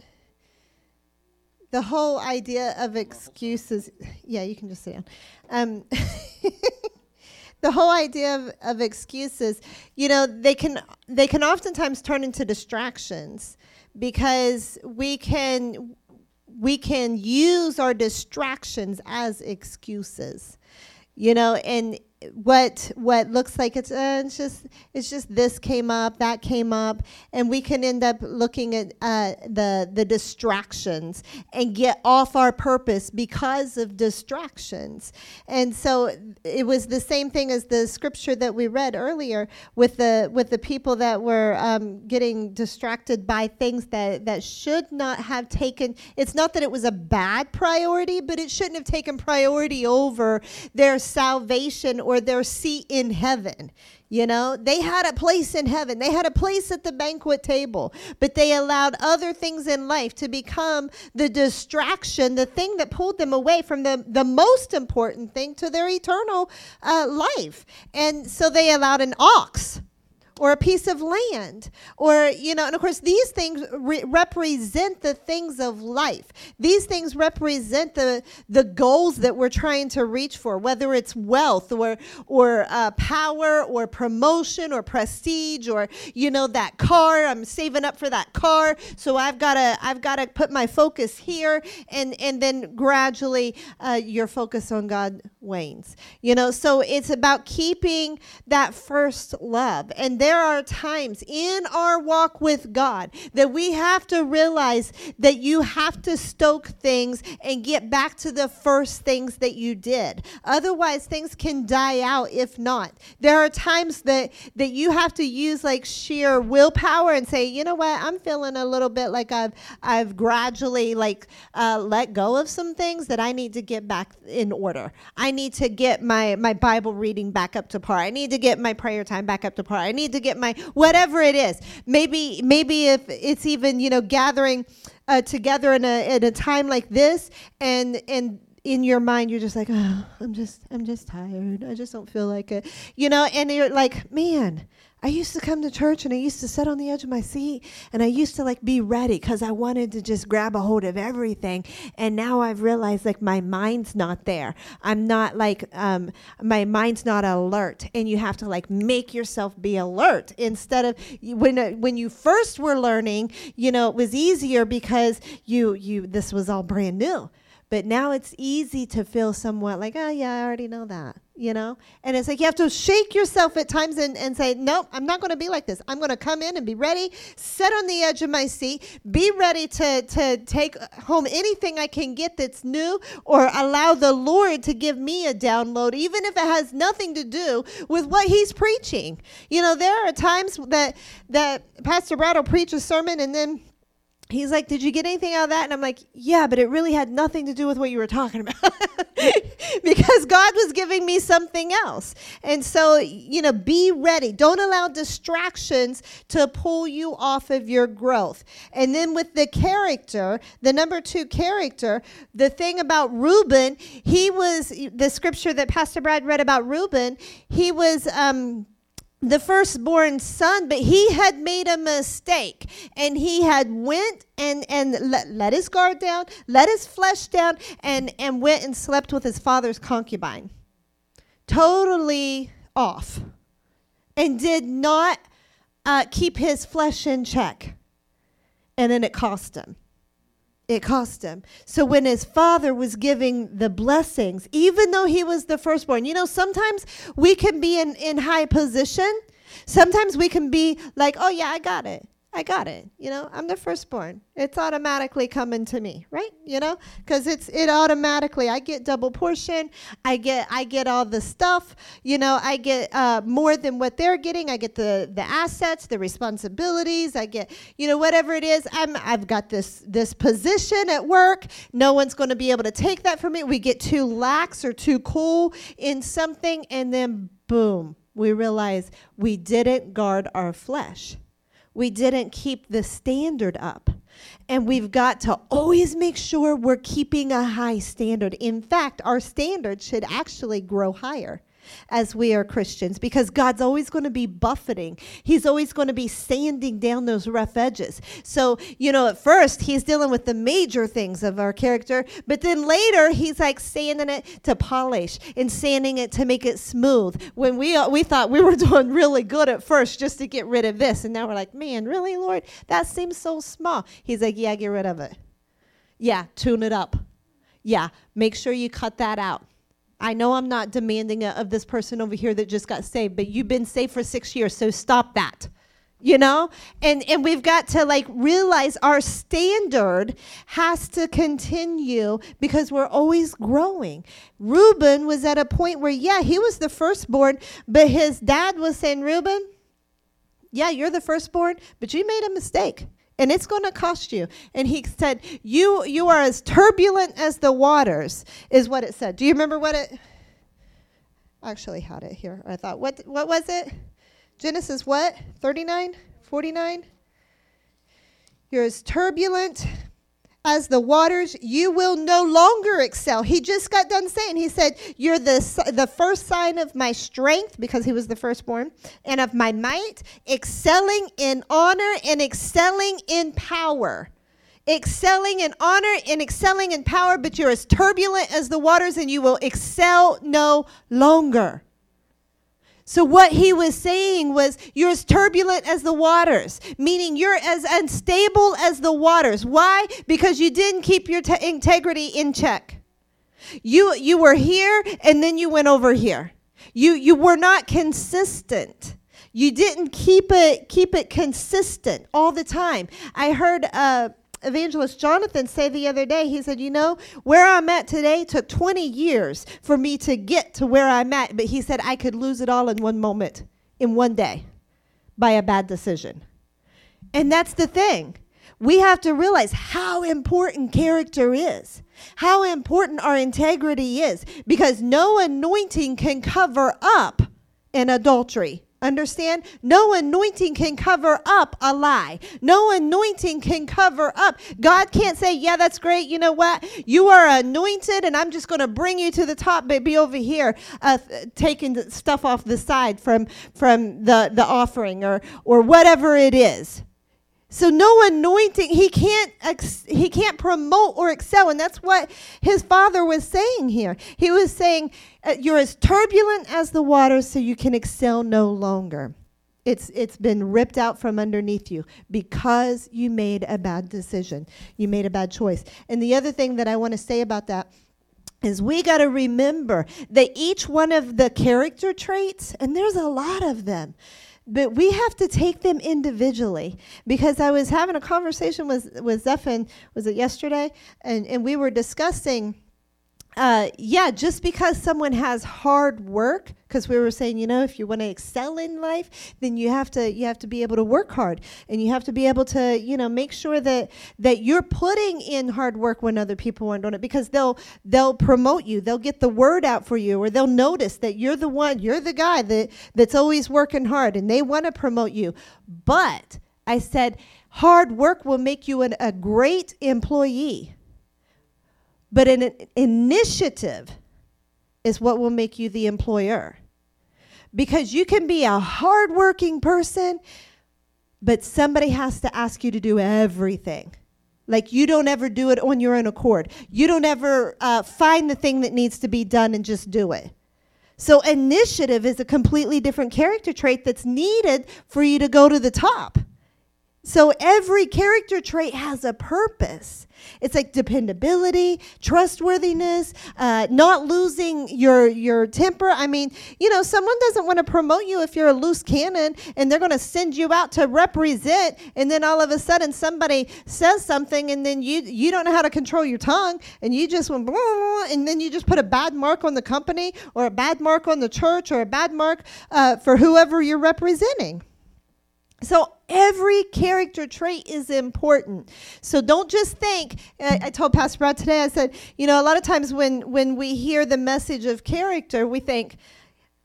the whole idea of excuses. Yeah, you can just sit down. Um, the whole idea of, of excuses, you know, they can they can oftentimes turn into distractions because we can we can use our distractions as excuses you know and what what looks like it's uh, it's just it's just this came up that came up and we can end up looking at uh, the the distractions and get off our purpose because of distractions. And so it was the same thing as the scripture that we read earlier with the with the people that were um, getting distracted by things that that should not have taken it's not that it was a bad priority but it shouldn't have taken priority over their salvation or their seat in heaven. You know, they had a place in heaven. They had a place at the banquet table, but they allowed other things in life to become the distraction, the thing that pulled them away from the, the most important thing to their eternal uh, life. And so they allowed an ox or a piece of land or you know and of course these things re- represent the things of life. These things represent the the goals that we're trying to reach for whether it's wealth or or uh, power or promotion or prestige or you know that car i'm saving up for that car so i've got to i've got to put my focus here and and then gradually uh, your focus on god wanes you know? So it's about keeping that first love and then there are times in our walk with God that we have to realize that you have to stoke things and get back to the first things that you did. Otherwise, things can die out if not. There are times that that you have to use like sheer willpower and say, you know what, I'm feeling a little bit like I've I've gradually like uh, let go of some things that I need to get back in order. I need to get my my Bible reading back up to par. I need to get my prayer time back up to par. I need to get my whatever it is. Maybe maybe if it's even you know gathering uh, together in a in a time like this and and in your mind you're just like oh i'm just i'm just tired i just don't feel like it you know and you're like man I used to come to church and I used to sit on the edge of my seat and I used to like be ready because I wanted to just grab a hold of everything. And now I've realized like my mind's not there. I'm not like, um, my mind's not alert. And you have to like make yourself be alert instead of when, uh, when you first were learning, you know, it was easier because you, you, this was all brand new. But now it's easy to feel somewhat like, oh, yeah, I already know that, you know? And it's like you have to shake yourself at times and, and say, nope, I'm not going to be like this. I'm going to come in and be ready, sit on the edge of my seat, be ready to, to take home anything I can get that's new or allow the Lord to give me a download, even if it has nothing to do with what he's preaching. You know, there are times that, that Pastor Brad will preach a sermon and then he's like, Did you get anything out of that? And I'm like, Yeah, but it really had nothing to do with what you were talking about because God was giving me something else. And so, you know, be ready. Don't allow distractions to pull you off of your growth. And then with the character, the number two character, the thing about Reuben, he was the scripture that Pastor Brad read about Reuben, he was, um, the firstborn son but he had made a mistake and he had went and and let, let his guard down let his flesh down and and went and slept with his father's concubine. Totally off and did not uh, keep his flesh in check. And then it cost him it cost him. So when his father was giving the blessings, even though he was the firstborn, you know, sometimes we can be in, in high position. Sometimes we can be like, oh, yeah, I got it. I got it. You know, I'm the firstborn. It's automatically coming to me, right? You know, because it's it automatically. I get double portion. I get I get all the stuff. You know, I get uh, more than what they're getting. I get the the assets, the responsibilities. I get you know whatever it is. I'm I've got this this position at work. No one's going to be able to take that from me. We get too lax or too cool in something, and then boom, we realize we didn't guard our flesh we didn't keep the standard up. And we've got to always make sure we're keeping a high standard. In fact, our standard should actually grow higher as we are Christians because God's always going to be buffeting. He's always going to be sanding down those rough edges. So, you know, at first he's dealing with the major things of our character, but then later he's like sanding it to polish and sanding it to make it smooth. When we uh, we thought we were doing really good at first just to get rid of this, and now we're like, "Man, really, Lord? That seems so small." He's like, "Yeah, get rid of it. Yeah, tune it up. Yeah, make sure you cut that out." I know I'm not demanding of this person over here that just got saved, but you've been saved for six years, so stop that. You know? And and we've got to like realize our standard has to continue because we're always growing. Reuben was at a point where, yeah, he was the firstborn, but his dad was saying, Reuben, yeah, you're the firstborn, but you made a mistake and it's going to cost you. And he said, "You you are as turbulent as the waters," is what it said. Do you remember what it? Actually had it here. I thought, what what was it? Genesis what? 39, 49. You're as turbulent as the waters, you will no longer excel. He just got done saying, He said, You're the, the first sign of my strength, because he was the firstborn, and of my might, excelling in honor and excelling in power. Excelling in honor and excelling in power, but you're as turbulent as the waters, and you will excel no longer. So, what he was saying was, you're as turbulent as the waters, meaning you're as unstable as the waters. Why? Because you didn't keep your te- integrity in check. You, you were here and then you went over here. You, you were not consistent. You didn't keep it keep it consistent all the time. I heard uh, evangelist Jonathan say the other day, he said, You know, where I'm at today took 20 years for me to get to where I'm at. But he said, I could lose it all in one moment, in one day, by a bad decision. And that's the thing. We have to realize how important character is, how important our integrity is, because no anointing can cover up an adultery Understand? No anointing can cover up a lie. No anointing can cover up. God can't say, Yeah, that's great. You know what? You are anointed, and I'm just going to bring you to the top, be over here uh, taking stuff off the side from, from the, the offering or, or whatever it is. So no anointing, he can't ex- he can't promote or excel, and that's what his father was saying here. He was saying, uh, "You're as turbulent as the water, so you can excel no longer. It's it's been ripped out from underneath you because you made a bad decision. You made a bad choice." And the other thing that I want to say about that is we got to remember that each one of the character traits, and there's a lot of them but we have to take them individually. Because I was having a conversation with with Zephan was it yesterday? And and we were discussing uh, yeah, just because someone has hard work, because we were saying, you know, if you want to excel in life, then you have to you have to be able to work hard, and you have to be able to, you know, make sure that that you're putting in hard work when other people aren't doing it, because they'll they'll promote you, they'll get the word out for you, or they'll notice that you're the one, you're the guy that that's always working hard, and they want to promote you. But I said, hard work will make you an, a great employee but an initiative is what will make you the employer. Because you can be a hardworking person, but somebody has to ask you to do everything. Like you don't ever do it on your own accord. You don't ever uh, find the thing that needs to be done and just do it. So, initiative is a completely different character trait that's needed for you to go to the top. So every character trait has a purpose. It's like dependability, trustworthiness, uh, not losing your your temper. I mean, you know, someone doesn't want to promote you if you're a loose cannon, and they're going to send you out to represent, and then all of a sudden somebody says something, and then you you don't know how to control your tongue, and you just went, blah, blah, and then you just put a bad mark on the company, or a bad mark on the church, or a bad mark uh, for whoever you're representing. So every character trait is important. So don't just think. I, I, told Pastor Brad today. I said, you know, a lot of times when when we hear the message of character, we think,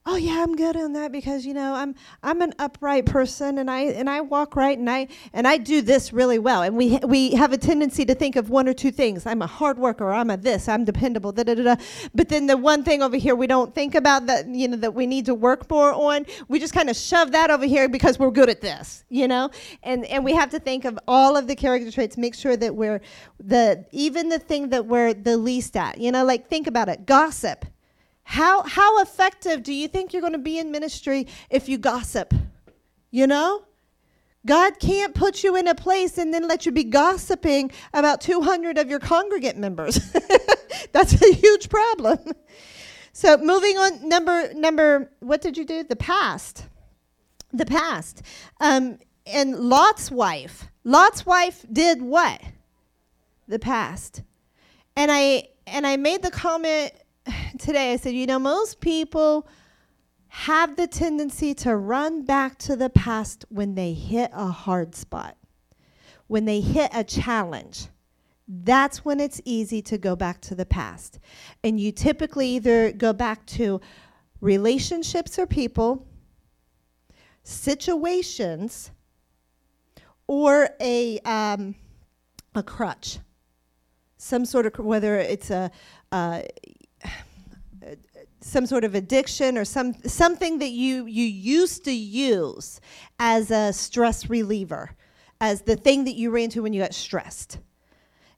oh yeah i'm good on that because you know i'm i'm an upright person and i and i walk right and i and i do this really well. And we we have a tendency to think of one or two things. I'm a hard worker i'm a this i'm dependable da, da, da, da. but then the one thing over here we don't think about that you know that we need to work more on we just kind of shove that over here because we're good at this you know? And and we have to think of all of the character traits make sure that we're the even the thing that we're the least at you know? Like think about it. Gossip how, how effective do you think you're going to be in ministry if you gossip? You know? God can't put you in a place and then let you be gossiping about 200 of your congregate members. That's a huge problem. So moving on, number number, what did you do? The past, the past, um, and Lot's wife. Lot's wife did what? The past, and I and I made the comment today, I said, you know, most people have the tendency to run back to the past when they hit a hard spot, when they hit a challenge. That's when it's easy to go back to the past. And you typically either go back to relationships or people, situations, or a, um, a crutch. Some sort of, whether it's a, uh, some sort of addiction or some something that you you used to use as a stress reliever as the thing that you ran to when you got stressed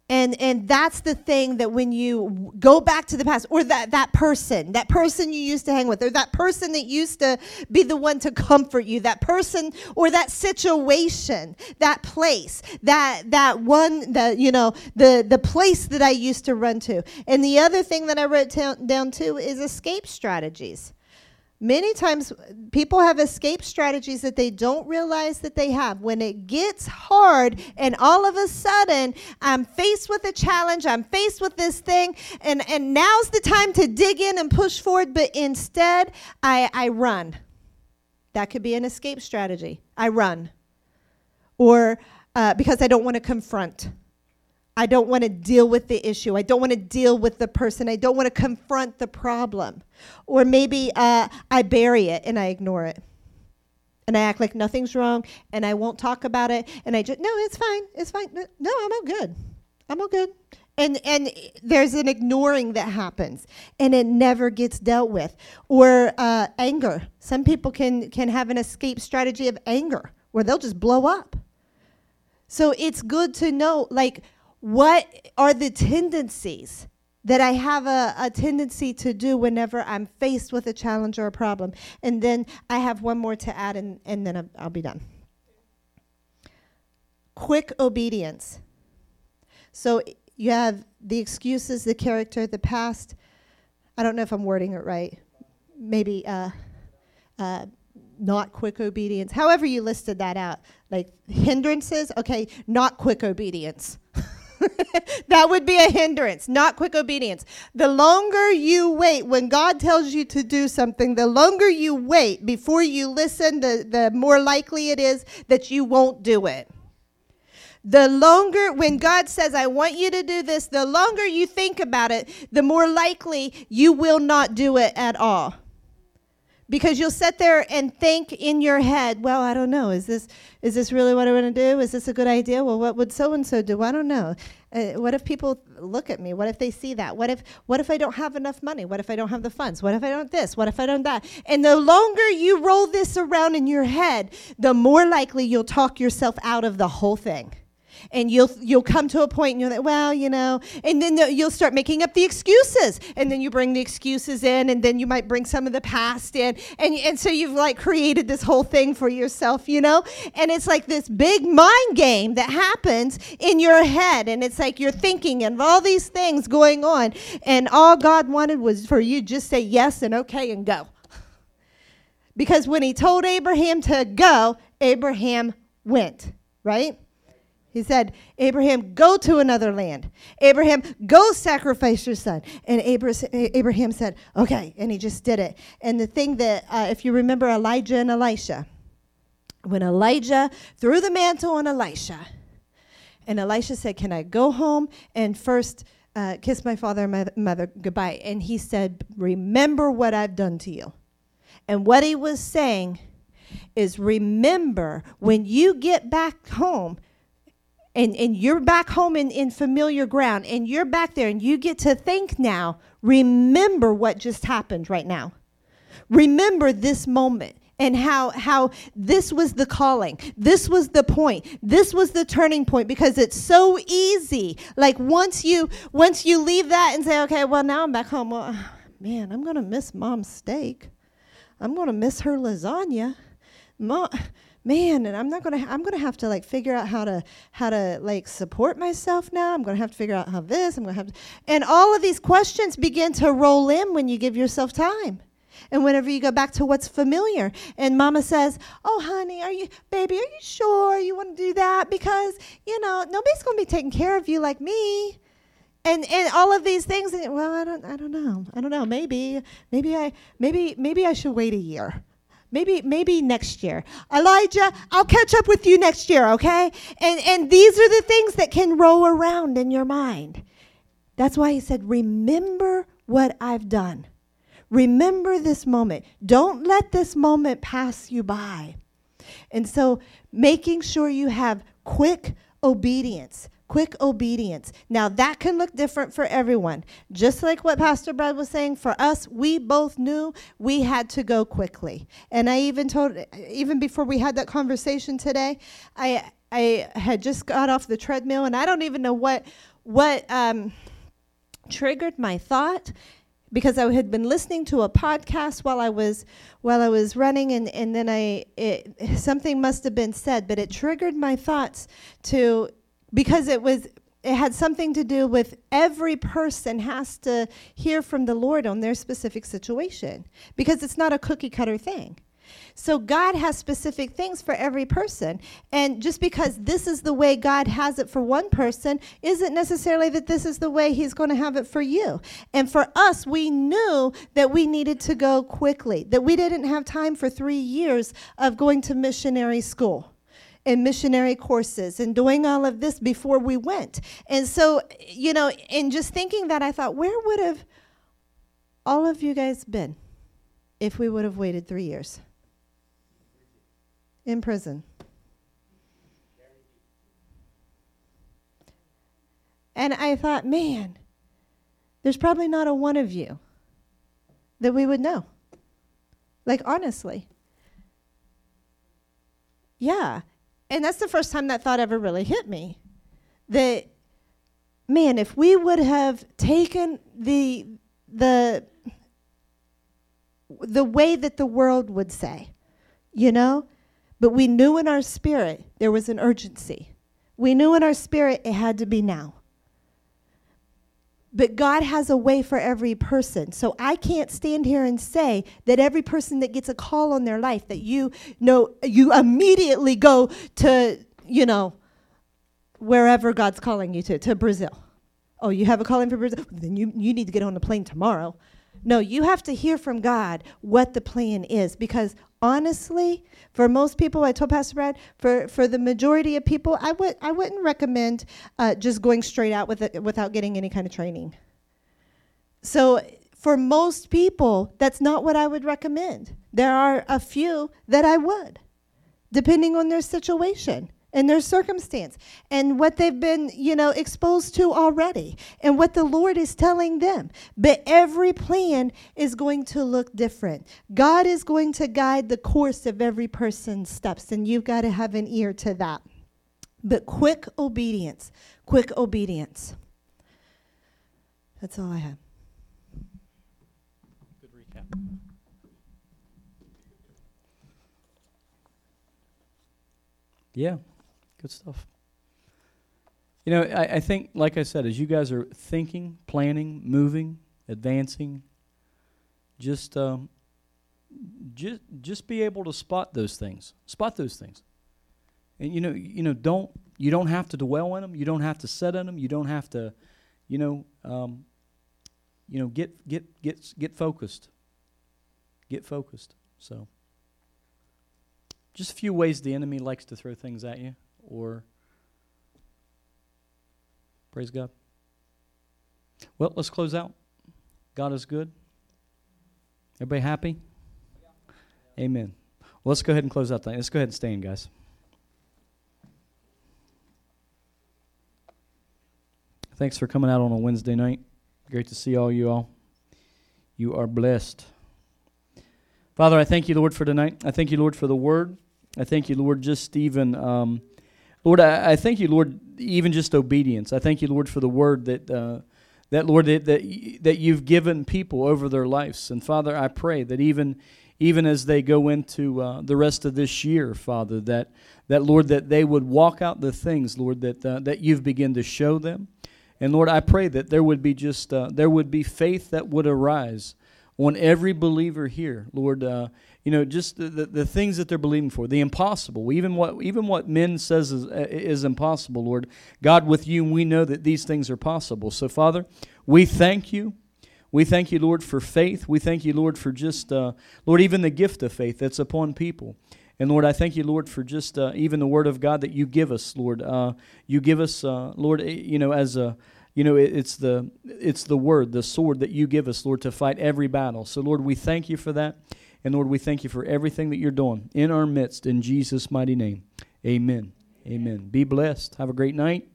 and and that's the thing that when you go back to the past or that that person that person you used to hang with or that person that used to be the one to comfort you that person or that situation that place that that one that you know the the place that i used to run to. And the other thing that i wrote down, down too is escape strategies Many times people have escape strategies that they don't realize that they have. When it gets hard and all of a sudden I'm faced with a challenge, I'm faced with this thing, and, and now's the time to dig in and push forward, but instead I, I run. That could be an escape strategy. I run. Or uh, because I don't want to confront. I don't want to deal with the issue. I don't want to deal with the person. I don't want to confront the problem. Or maybe uh, I bury it and I ignore it. And I act like nothing's wrong and I won't talk about it. And I just, no, it's fine. It's fine. No, I'm all good. I'm all good. And, and there's an ignoring that happens and it never gets dealt with. Or uh, anger. Some people can, can have an escape strategy of anger where they'll just blow up. So it's good to know, like, what are the tendencies that I have a, a tendency to do whenever I'm faced with a challenge or a problem? And then I have one more to add, and, and then I'll be done. Quick obedience. So you have the excuses, the character, the past. I don't know if I'm wording it right. Maybe uh, uh, not quick obedience. However, you listed that out. Like hindrances, okay, not quick obedience. that would be a hindrance, not quick obedience. The longer you wait, when God tells you to do something, the longer you wait before you listen, the, the more likely it is that you won't do it. The longer, when God says, I want you to do this, the longer you think about it, the more likely you will not do it at all because you'll sit there and think in your head well i don't know is this is this really what i want to do? Is this a good idea? Well what would so and so do? I don't know. Uh, what if people look at me? What if they see that? What if what if i don't have enough money? What if i don't have the funds? What if i don't this? What if i don't that? And the longer you roll this around in your head the more likely you'll talk yourself out of the whole thing and you'll you'll come to a point and you're like well you know and then you'll start making up the excuses. And then you bring the excuses in and then you might bring some of the past in. And and so you've like created this whole thing for yourself you know? And it's like this big mind game that happens in your head. And it's like you're thinking and all these things going on. And all God wanted was for you just say yes and okay and go. Because when he told Abraham to go Abraham went right he said, Abraham, go to another land. Abraham, go sacrifice your son. And Abraham said, okay. And he just did it. And the thing that, uh, if you remember Elijah and Elisha, when Elijah threw the mantle on Elisha, and Elisha said, Can I go home and first uh, kiss my father and my mother goodbye? And he said, Remember what I've done to you. And what he was saying is, Remember when you get back home, and, and you're back home in, in familiar ground and you're back there and you get to think now, remember what just happened right now. Remember this moment and how how this was the calling. This was the point. This was the turning point because it's so easy. Like once you once you leave that and say okay well now i'm back home well man i'm to miss mom's steak. I'm to miss her lasagna. Mom, man and i'm not gonna ha- i'm gonna have to like figure out how to how to like support myself now. I'm gonna have to figure out how this i'm gonna have to and all of these questions begin to roll in when you give yourself time. And whenever you go back to what's familiar and mama says oh honey are you baby are you sure you want to do that? Because you know nobody's to be taking care of you like me. And and all of these things and, well i don't i don't know. I don't know. Maybe maybe i maybe maybe i should wait a year Maybe maybe next year. Elijah, I'll catch up with you next year, okay? And and these are the things that can roll around in your mind. That's why he said, "Remember what I've done." Remember this moment. Don't let this moment pass you by. And so, making sure you have quick obedience quick obedience. Now, that can look different for everyone. Just like what Pastor Brad was saying, for us, we both knew we had to go quickly. And I even told, even before we had that conversation today, I, I had just got off the treadmill, and I don't even know what, what um, triggered my thought because I had been listening to a podcast while I was while I was running, and, and then I it, something must have been said, but it triggered my thoughts to because it was it had something to do with every person has to hear from the Lord on their specific situation because it's not a cookie cutter thing. So God has specific things for every person. And just because this is the way God has it for one person isn't necessarily that this is the way he's going to have it for you. And for us, we knew that we needed to go quickly, that we didn't have time for 3 years of going to missionary school and missionary courses and doing all of this before we went. And so, you know, in just thinking that, I thought, where would have all of you guys been if we would have waited three years? In prison. And I thought, man, there's probably not a one of you that we would know. Like, honestly. Yeah and that's the first time that thought ever really hit me. That man if we would have taken the the the way that the world would say you know? But we knew in our spirit there was an urgency. We knew in our spirit it had to be now but God has a way for every person. So I can't stand here and say that every person that gets a call on their life that you know you immediately go to, you know, wherever God's calling you to, to Brazil. Oh, you have a calling for Brazil? Then you, you need to get on the plane tomorrow. No, you have to hear from God what the plan is because honestly, for most people, I told Pastor Brad, for, for the majority of people, I would I wouldn't recommend uh, just going straight out with it without getting any kind of training. So for most people, that's not what I would recommend. There are a few that I would, depending on their situation and their circumstance and what they've been, you know, exposed to already and what the Lord is telling them. But every plan is going to look different. God is going to guide the course of every person's steps, and you've got to have an ear to that. But quick obedience, quick obedience. That's all I have. Good recap. Yeah. Good stuff. You know, I, I think, like I said, as you guys are thinking, planning, moving, advancing, just um, just just be able to spot those things. Spot those things. And you know, you know, don't you don't have to dwell in them. You don't have to set in them. You don't have to, you know, um, you know, get get get get focused. Get focused. So, just a few ways the enemy likes to throw things at you or praise God. Well, let's close out. God is good. Everybody happy? Amen. Well, let's go ahead and close out. Let's go ahead and stand, guys. Thanks for coming out on a Wednesday night. Great to see all you all. You are blessed. Father, I thank you, Lord, for tonight. I thank you, Lord, for the word. I thank you, Lord, just even. Um, Lord, I, I, thank you, Lord, even just obedience. I thank you, Lord, for the word that, uh, that Lord, that, that, that you've given people over their lives. And Father, I pray that even, even as they go into uh, the rest of this year, Father, that, that Lord, that they would walk out the things, Lord, that, uh, that you've begun to show them. And Lord, I pray that there would be just, uh, there would be faith that would arise on every believer here, Lord, uh, you know, just the, the, the, things that they're believing for, the impossible, even what even what men says is, is impossible, Lord. God, with you, we know that these things are possible. So, Father, we thank you. We thank you, Lord, for faith. We thank you, Lord, for just, uh, Lord, even the gift of faith that's upon people. And Lord, I thank you, Lord, for just uh, even the word of God that you give us, Lord. Uh, you give us, uh, Lord, eh, you know, as a you know it, it's the it's the word the sword that you give us lord to fight every battle so lord we thank you for that and Lord, we thank you for everything that you're doing in our midst in Jesus' mighty name. Amen. Amen. Be blessed. Have a great night.